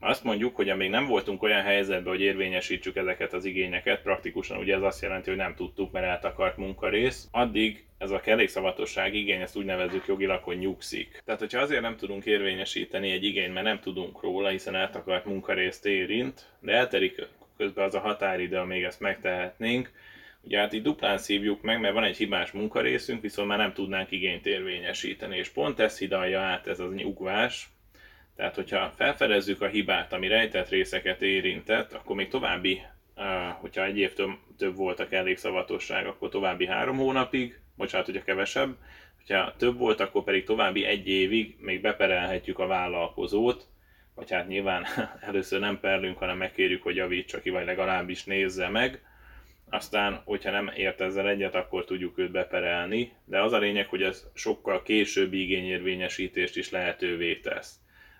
azt mondjuk, hogy amíg nem voltunk olyan helyzetben, hogy érvényesítsük ezeket az igényeket, praktikusan ugye ez azt jelenti, hogy nem tudtuk, mert eltakart munkarész, addig ez a kellékszavatosság igény, ezt úgy nevezzük jogilag, hogy nyugszik. Tehát, hogyha azért nem tudunk érvényesíteni egy igényt, mert nem tudunk róla, hiszen eltakart munkarészt érint, de elterik közben az a határidő, amíg ezt megtehetnénk, Ugye hát így duplán szívjuk meg, mert van egy hibás munkarészünk, viszont már nem tudnánk igényt érvényesíteni, és pont ez hidalja át ez az nyugvás, tehát, hogyha felfedezzük a hibát, ami rejtett részeket érintett, akkor még további, hogyha egy év több, több volt a kellékszavatosság, akkor további három hónapig, bocsánat, hogyha kevesebb, hogyha több volt, akkor pedig további egy évig még beperelhetjük a vállalkozót, vagy hát nyilván először nem perlünk, hanem megkérjük, hogy javítsa ki, vagy legalábbis nézze meg. Aztán, hogyha nem ért ezzel egyet, akkor tudjuk őt beperelni, de az a lényeg, hogy ez sokkal későbbi igényérvényesítést is lehetővé tesz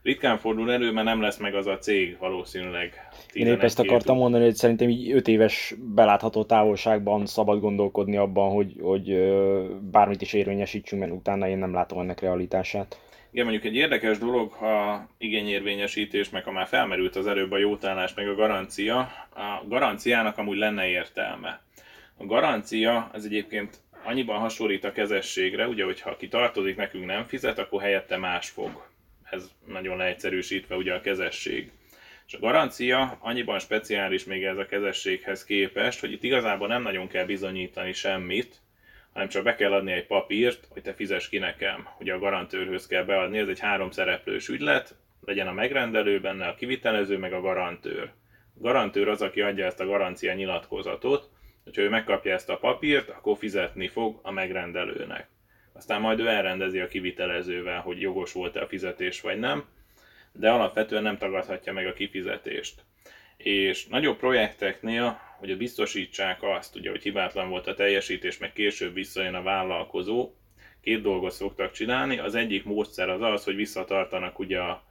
ritkán fordul elő, mert nem lesz meg az a cég valószínűleg. Én épp ezt akartam mondani, hogy szerintem így 5 éves belátható távolságban szabad gondolkodni abban, hogy, hogy bármit is érvényesítsünk, mert utána én nem látom ennek realitását. Igen, mondjuk egy érdekes dolog, ha igényérvényesítés, meg ha már felmerült az előbb a jótállás, meg a garancia, a garanciának amúgy lenne értelme. A garancia az egyébként annyiban hasonlít a kezességre, ugye, hogy ha ki tartozik, nekünk nem fizet, akkor helyette más fog ez nagyon leegyszerűsítve ugye a kezesség. És a garancia annyiban speciális még ez a kezességhez képest, hogy itt igazából nem nagyon kell bizonyítani semmit, hanem csak be kell adni egy papírt, hogy te fizes ki nekem. Ugye a garantőrhöz kell beadni, ez egy három szereplős ügylet, legyen a megrendelő, benne a kivitelező, meg a garantőr. A garantőr az, aki adja ezt a garancia nyilatkozatot, hogyha ő megkapja ezt a papírt, akkor fizetni fog a megrendelőnek aztán majd ő elrendezi a kivitelezővel, hogy jogos volt-e a fizetés vagy nem, de alapvetően nem tagadhatja meg a kifizetést. És nagyobb projekteknél, hogy biztosítsák azt, ugye, hogy hibátlan volt a teljesítés, meg később visszajön a vállalkozó, két dolgot szoktak csinálni. Az egyik módszer az az, hogy visszatartanak ugye a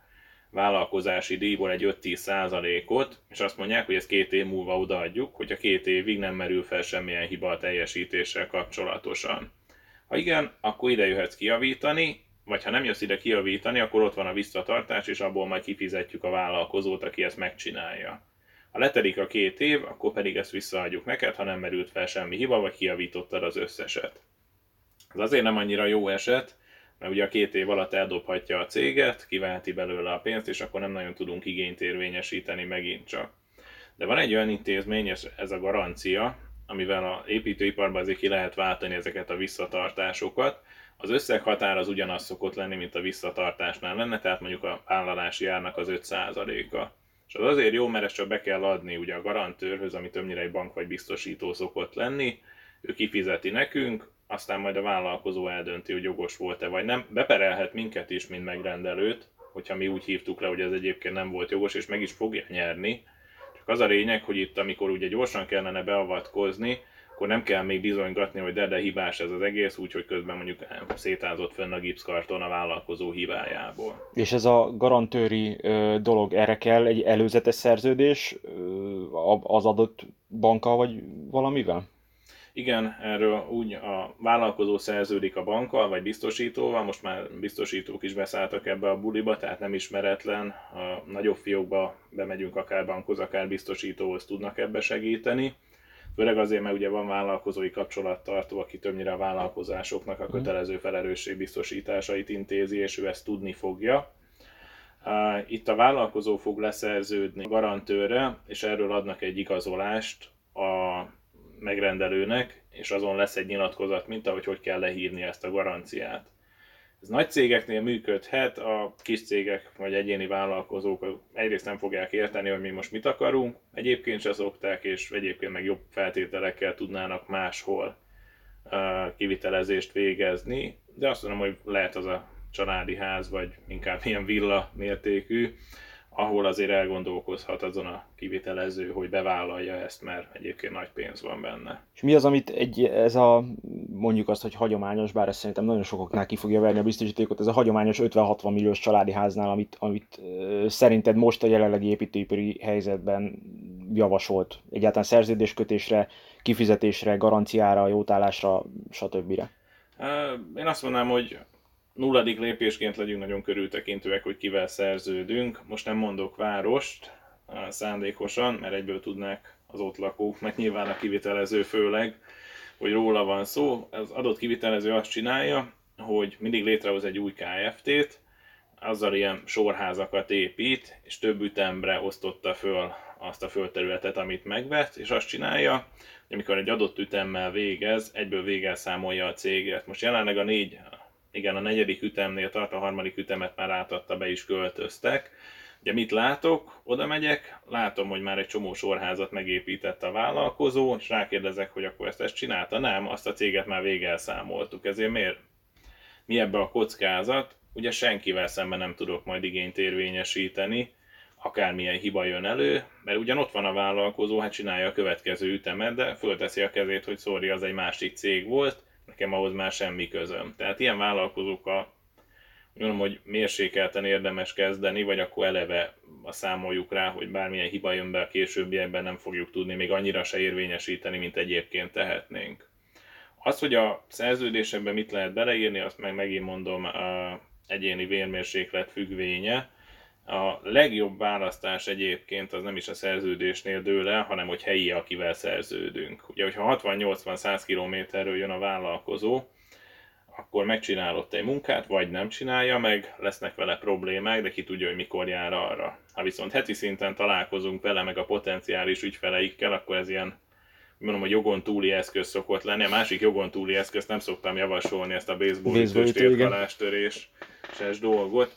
vállalkozási díjból egy 5-10 százalékot, és azt mondják, hogy ezt két év múlva odaadjuk, hogyha két évig nem merül fel semmilyen hiba a teljesítéssel kapcsolatosan. Ha igen, akkor ide jöhetsz kijavítani, vagy ha nem jössz ide kijavítani, akkor ott van a visszatartás, és abból majd kifizetjük a vállalkozót, aki ezt megcsinálja. Ha letelik a két év, akkor pedig ezt visszaadjuk neked, ha nem merült fel semmi hiba, vagy kijavítottad az összeset. Ez azért nem annyira jó eset, mert ugye a két év alatt eldobhatja a céget, kiveheti belőle a pénzt, és akkor nem nagyon tudunk igényt érvényesíteni megint csak. De van egy olyan intézmény, ez a garancia, amivel a építőiparban azért ki lehet váltani ezeket a visszatartásokat. Az összeghatár az ugyanaz szokott lenni, mint a visszatartásnál lenne, tehát mondjuk a vállalási árnak az 5%-a. És az azért jó, mert ezt csak be kell adni ugye a garantőrhöz, ami többnyire egy bank vagy biztosító szokott lenni, ő kifizeti nekünk, aztán majd a vállalkozó eldönti, hogy jogos volt-e vagy nem. Beperelhet minket is, mint megrendelőt, hogyha mi úgy hívtuk le, hogy ez egyébként nem volt jogos, és meg is fogja nyerni. Csak az a lényeg, hogy itt, amikor ugye gyorsan kellene beavatkozni, akkor nem kell még bizonygatni, hogy de, de hibás ez az egész, úgyhogy közben mondjuk szétázott fönn a gipszkarton a vállalkozó hibájából. És ez a garantőri ö, dolog, erre kell egy előzetes szerződés ö, az adott bankkal vagy valamivel? Igen, erről úgy a vállalkozó szerződik a bankkal, vagy biztosítóval, most már biztosítók is beszálltak ebbe a buliba, tehát nem ismeretlen, a nagyobb fiókba bemegyünk akár bankhoz, akár biztosítóhoz tudnak ebbe segíteni. Főleg azért, mert ugye van vállalkozói kapcsolattartó, aki többnyire a vállalkozásoknak a mhm. kötelező felelősségbiztosításait intézi, és ő ezt tudni fogja. Itt a vállalkozó fog leszerződni garantőre, és erről adnak egy igazolást a megrendelőnek, és azon lesz egy nyilatkozat, mint ahogy hogy kell lehívni ezt a garanciát. Ez nagy cégeknél működhet, a kis cégek vagy egyéni vállalkozók egyrészt nem fogják érteni, hogy mi most mit akarunk, egyébként se szokták, és egyébként meg jobb feltételekkel tudnának máshol kivitelezést végezni, de azt mondom, hogy lehet az a családi ház, vagy inkább ilyen villa mértékű, ahol azért elgondolkozhat azon a kivitelező, hogy bevállalja ezt, mert egyébként nagy pénz van benne. És mi az, amit egy, ez a, mondjuk azt, hogy hagyományos, bár ez szerintem nagyon sokoknál ki fogja verni a biztosítékot, ez a hagyományos 50-60 milliós családi háznál, amit, amit szerinted most a jelenlegi építőipari helyzetben javasolt egyáltalán szerződéskötésre, kifizetésre, garanciára, jótállásra, stb. Én azt mondanám, hogy nulladik lépésként legyünk nagyon körültekintőek, hogy kivel szerződünk. Most nem mondok várost szándékosan, mert egyből tudnák az ott lakók, meg nyilván a kivitelező főleg, hogy róla van szó. Az adott kivitelező azt csinálja, hogy mindig létrehoz egy új KFT-t, azzal ilyen sorházakat épít, és több ütembre osztotta föl azt a földterületet, amit megvett, és azt csinálja, hogy amikor egy adott ütemmel végez, egyből végel számolja a céget. Most jelenleg a négy igen, a negyedik ütemnél tart, a harmadik ütemet már átadta, be is költöztek. Ugye mit látok? Oda megyek, látom, hogy már egy csomó sorházat megépített a vállalkozó, és rákérdezek, hogy akkor ezt, ezt csinálta. Nem, azt a céget már végel számoltuk. Ezért miért? Mi ebbe a kockázat? Ugye senkivel szemben nem tudok majd igényt érvényesíteni, akármilyen hiba jön elő, mert ugyan ott van a vállalkozó, hát csinálja a következő ütemet, de fölteszi a kezét, hogy szóri, az egy másik cég volt, nekem ahhoz már semmi közöm. Tehát ilyen vállalkozókkal mondom, hogy mérsékelten érdemes kezdeni, vagy akkor eleve a számoljuk rá, hogy bármilyen hiba jön be a későbbiekben nem fogjuk tudni még annyira se érvényesíteni, mint egyébként tehetnénk. Az, hogy a szerződésekben mit lehet beleírni, azt meg megint mondom, egyéni vérmérséklet függvénye, a legjobb választás egyébként az nem is a szerződésnél dől el, hanem hogy helyi, akivel szerződünk. Ugye, hogyha 60-80-100 kilométerről jön a vállalkozó, akkor megcsinálott egy munkát, vagy nem csinálja meg, lesznek vele problémák, de ki tudja, hogy mikor jár arra. Ha viszont heti szinten találkozunk vele, meg a potenciális ügyfeleikkel, akkor ez ilyen mondom, hogy jogon túli eszköz szokott lenni. A másik jogon túli eszköz nem szoktam javasolni ezt a baseball ütős térkalástörés dolgot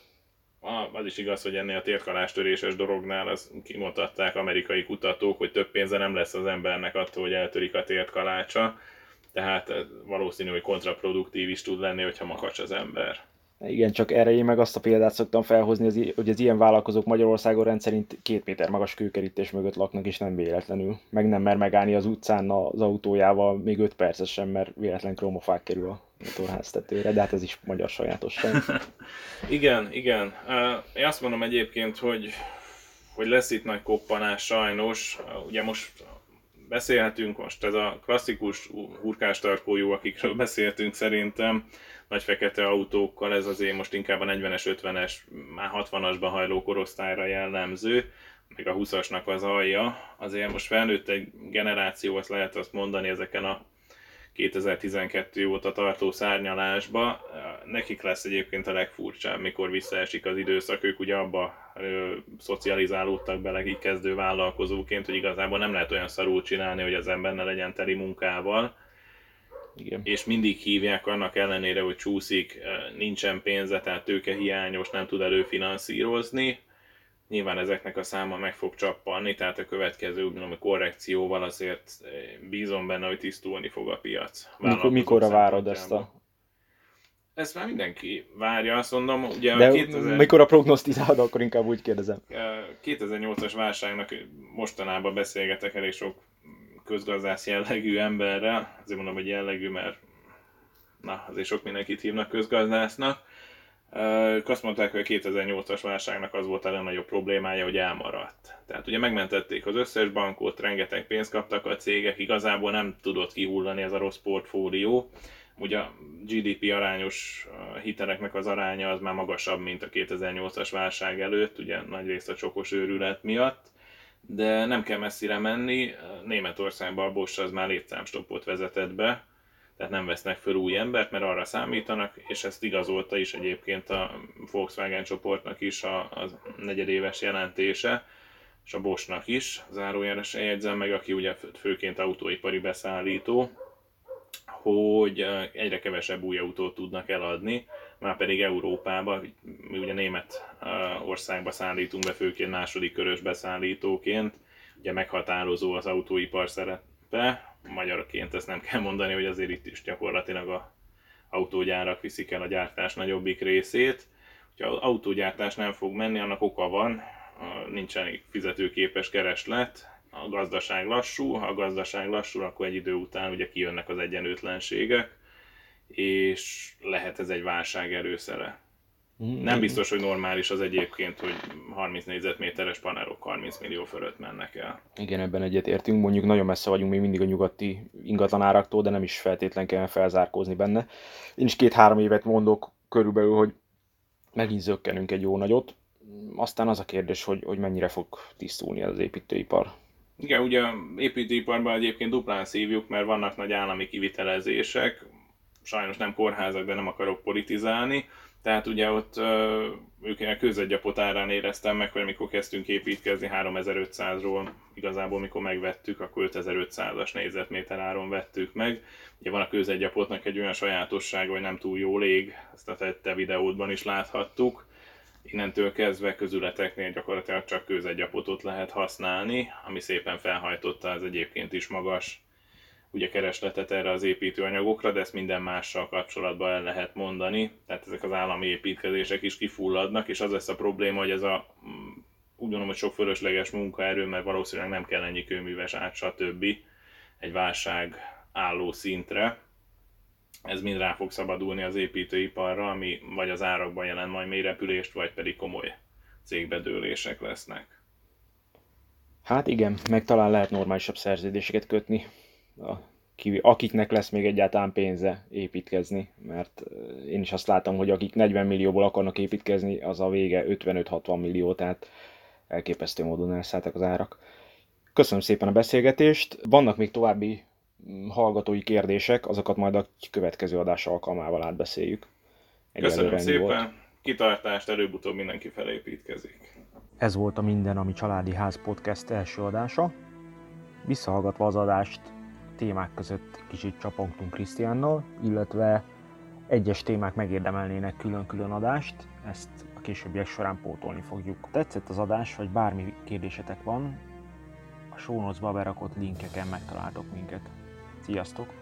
az is igaz, hogy ennél a térkalástöréses dolognál az kimutatták amerikai kutatók, hogy több pénze nem lesz az embernek attól, hogy eltörik a térkalácsa, tehát valószínű, hogy kontraproduktív is tud lenni, hogyha makacs az ember. Igen, csak erre én meg azt a példát szoktam felhozni, hogy az ilyen vállalkozók Magyarországon rendszerint két méter magas kőkerítés mögött laknak, és nem véletlenül. Meg nem mer megállni az utcán az autójával még 5 percesen, mert véletlen kromofák kerül a motorháztetőre, de hát ez is magyar sajátosság. igen, igen. Én azt mondom egyébként, hogy, hogy lesz itt nagy koppanás sajnos. Ugye most beszélhetünk most, ez a klasszikus hurkástarkójú, akikről beszéltünk szerintem, nagy fekete autókkal, ez azért most inkább a 40-es, 50-es, már 60-asban hajló korosztályra jellemző, meg a 20-asnak az alja. Azért most felnőtt egy generáció, azt lehet azt mondani ezeken a 2012 óta tartó szárnyalásba. Nekik lesz egyébként a legfurcsább, mikor visszaesik az időszak, ők ugye abba ö, szocializálódtak bele így kezdő vállalkozóként, hogy igazából nem lehet olyan szarul csinálni, hogy az ember ne legyen teli munkával. Igen. És mindig hívják annak ellenére, hogy csúszik, nincsen pénze, tehát tőke hiányos, nem tud előfinanszírozni Nyilván ezeknek a száma meg fog csappanni, tehát a következő úgymond korrekcióval azért eh, bízom benne, hogy tisztulni fog a piac. Mikor, mikorra várod ezt a... Ezt már mindenki várja, azt mondom. Ugye De a 2000... mikor a prognosztizálod, akkor inkább úgy kérdezem. 2008-as eh, válságnak mostanában beszélgetek elég sok közgazdász jellegű emberrel, azért mondom, hogy jellegű, mert na, azért sok mindenkit hívnak közgazdásznak azt mondták, hogy a 2008-as válságnak az volt a legnagyobb problémája, hogy elmaradt. Tehát ugye megmentették az összes bankot, rengeteg pénzt kaptak a cégek, igazából nem tudott kihullani ez a rossz portfólió. Ugye a GDP arányos hiteleknek az aránya az már magasabb, mint a 2008-as válság előtt, ugye nagy részt a csokos őrület miatt, de nem kell messzire menni, Németországban a Bosch az már létszámstoppot vezetett be, tehát nem vesznek föl új embert, mert arra számítanak, és ezt igazolta is egyébként a Volkswagen csoportnak is a, a negyedéves jelentése, és a Boschnak is, zárójelesen jegyzem meg, aki ugye főként autóipari beszállító, hogy egyre kevesebb új autót tudnak eladni, már pedig Európában, mi ugye német országba szállítunk be főként második körös beszállítóként, ugye meghatározó az autóipar szerepe, magyarként ezt nem kell mondani, hogy azért itt is gyakorlatilag a autógyárak viszik el a gyártás nagyobbik részét. Ha az autógyártás nem fog menni, annak oka van, nincsen fizetőképes kereslet, a gazdaság lassú, ha a gazdaság lassú, akkor egy idő után ugye kijönnek az egyenlőtlenségek, és lehet ez egy válság erőszere. Mm. Nem biztos, hogy normális az egyébként, hogy 30 négyzetméteres panelok 30 millió fölött mennek el. Igen, ebben egyetértünk. Mondjuk nagyon messze vagyunk még mindig a nyugati ingatlanáraktól, de nem is feltétlen kell felzárkózni benne. Én is két-három évet mondok körülbelül, hogy megint zökkenünk egy jó nagyot. Aztán az a kérdés, hogy, hogy mennyire fog tisztulni az építőipar. Igen, ugye építőiparban egyébként duplán szívjuk, mert vannak nagy állami kivitelezések, sajnos nem kórházak, de nem akarok politizálni tehát ugye ott ők a közegyapot árán éreztem meg, hogy amikor kezdtünk építkezni 3500-ról, igazából mikor megvettük, akkor 5500-as négyzetméter áron vettük meg. Ugye van a közegyapotnak egy olyan sajátossága, hogy nem túl jó ég, ezt a te videódban is láthattuk. Innentől kezdve közületeknél gyakorlatilag csak közegyapotot lehet használni, ami szépen felhajtotta az egyébként is magas ugye keresletet erre az építőanyagokra, de ezt minden mással kapcsolatban el lehet mondani. Tehát ezek az állami építkezések is kifulladnak, és az lesz a probléma, hogy ez a mm, úgy gondolom, hogy sok fölösleges munkaerő, mert valószínűleg nem kell ennyi kőműves át, stb. egy válság álló szintre. Ez mind rá fog szabadulni az építőiparra, ami vagy az árakban jelent majd mélyrepülést, vagy pedig komoly cégbedőlések lesznek. Hát igen, meg talán lehet normálisabb szerződéseket kötni a, akiknek lesz még egyáltalán pénze építkezni, mert én is azt látom, hogy akik 40 millióból akarnak építkezni, az a vége 55-60 millió, tehát elképesztő módon elszálltak az árak. Köszönöm szépen a beszélgetést. Vannak még további mm, hallgatói kérdések, azokat majd a következő adás alkalmával átbeszéljük. Köszönöm szépen, volt. kitartást, előbb-utóbb mindenki felépítkezik. Ez volt a Minden, ami Családi Ház podcast első adása. Visszahallgatva az adást témák között kicsit csapongtunk Krisztiánnal, illetve egyes témák megérdemelnének külön-külön adást, ezt a későbbiek során pótolni fogjuk. Tetszett az adás, vagy bármi kérdésetek van, a show berakott linkeken megtaláltok minket. Sziasztok!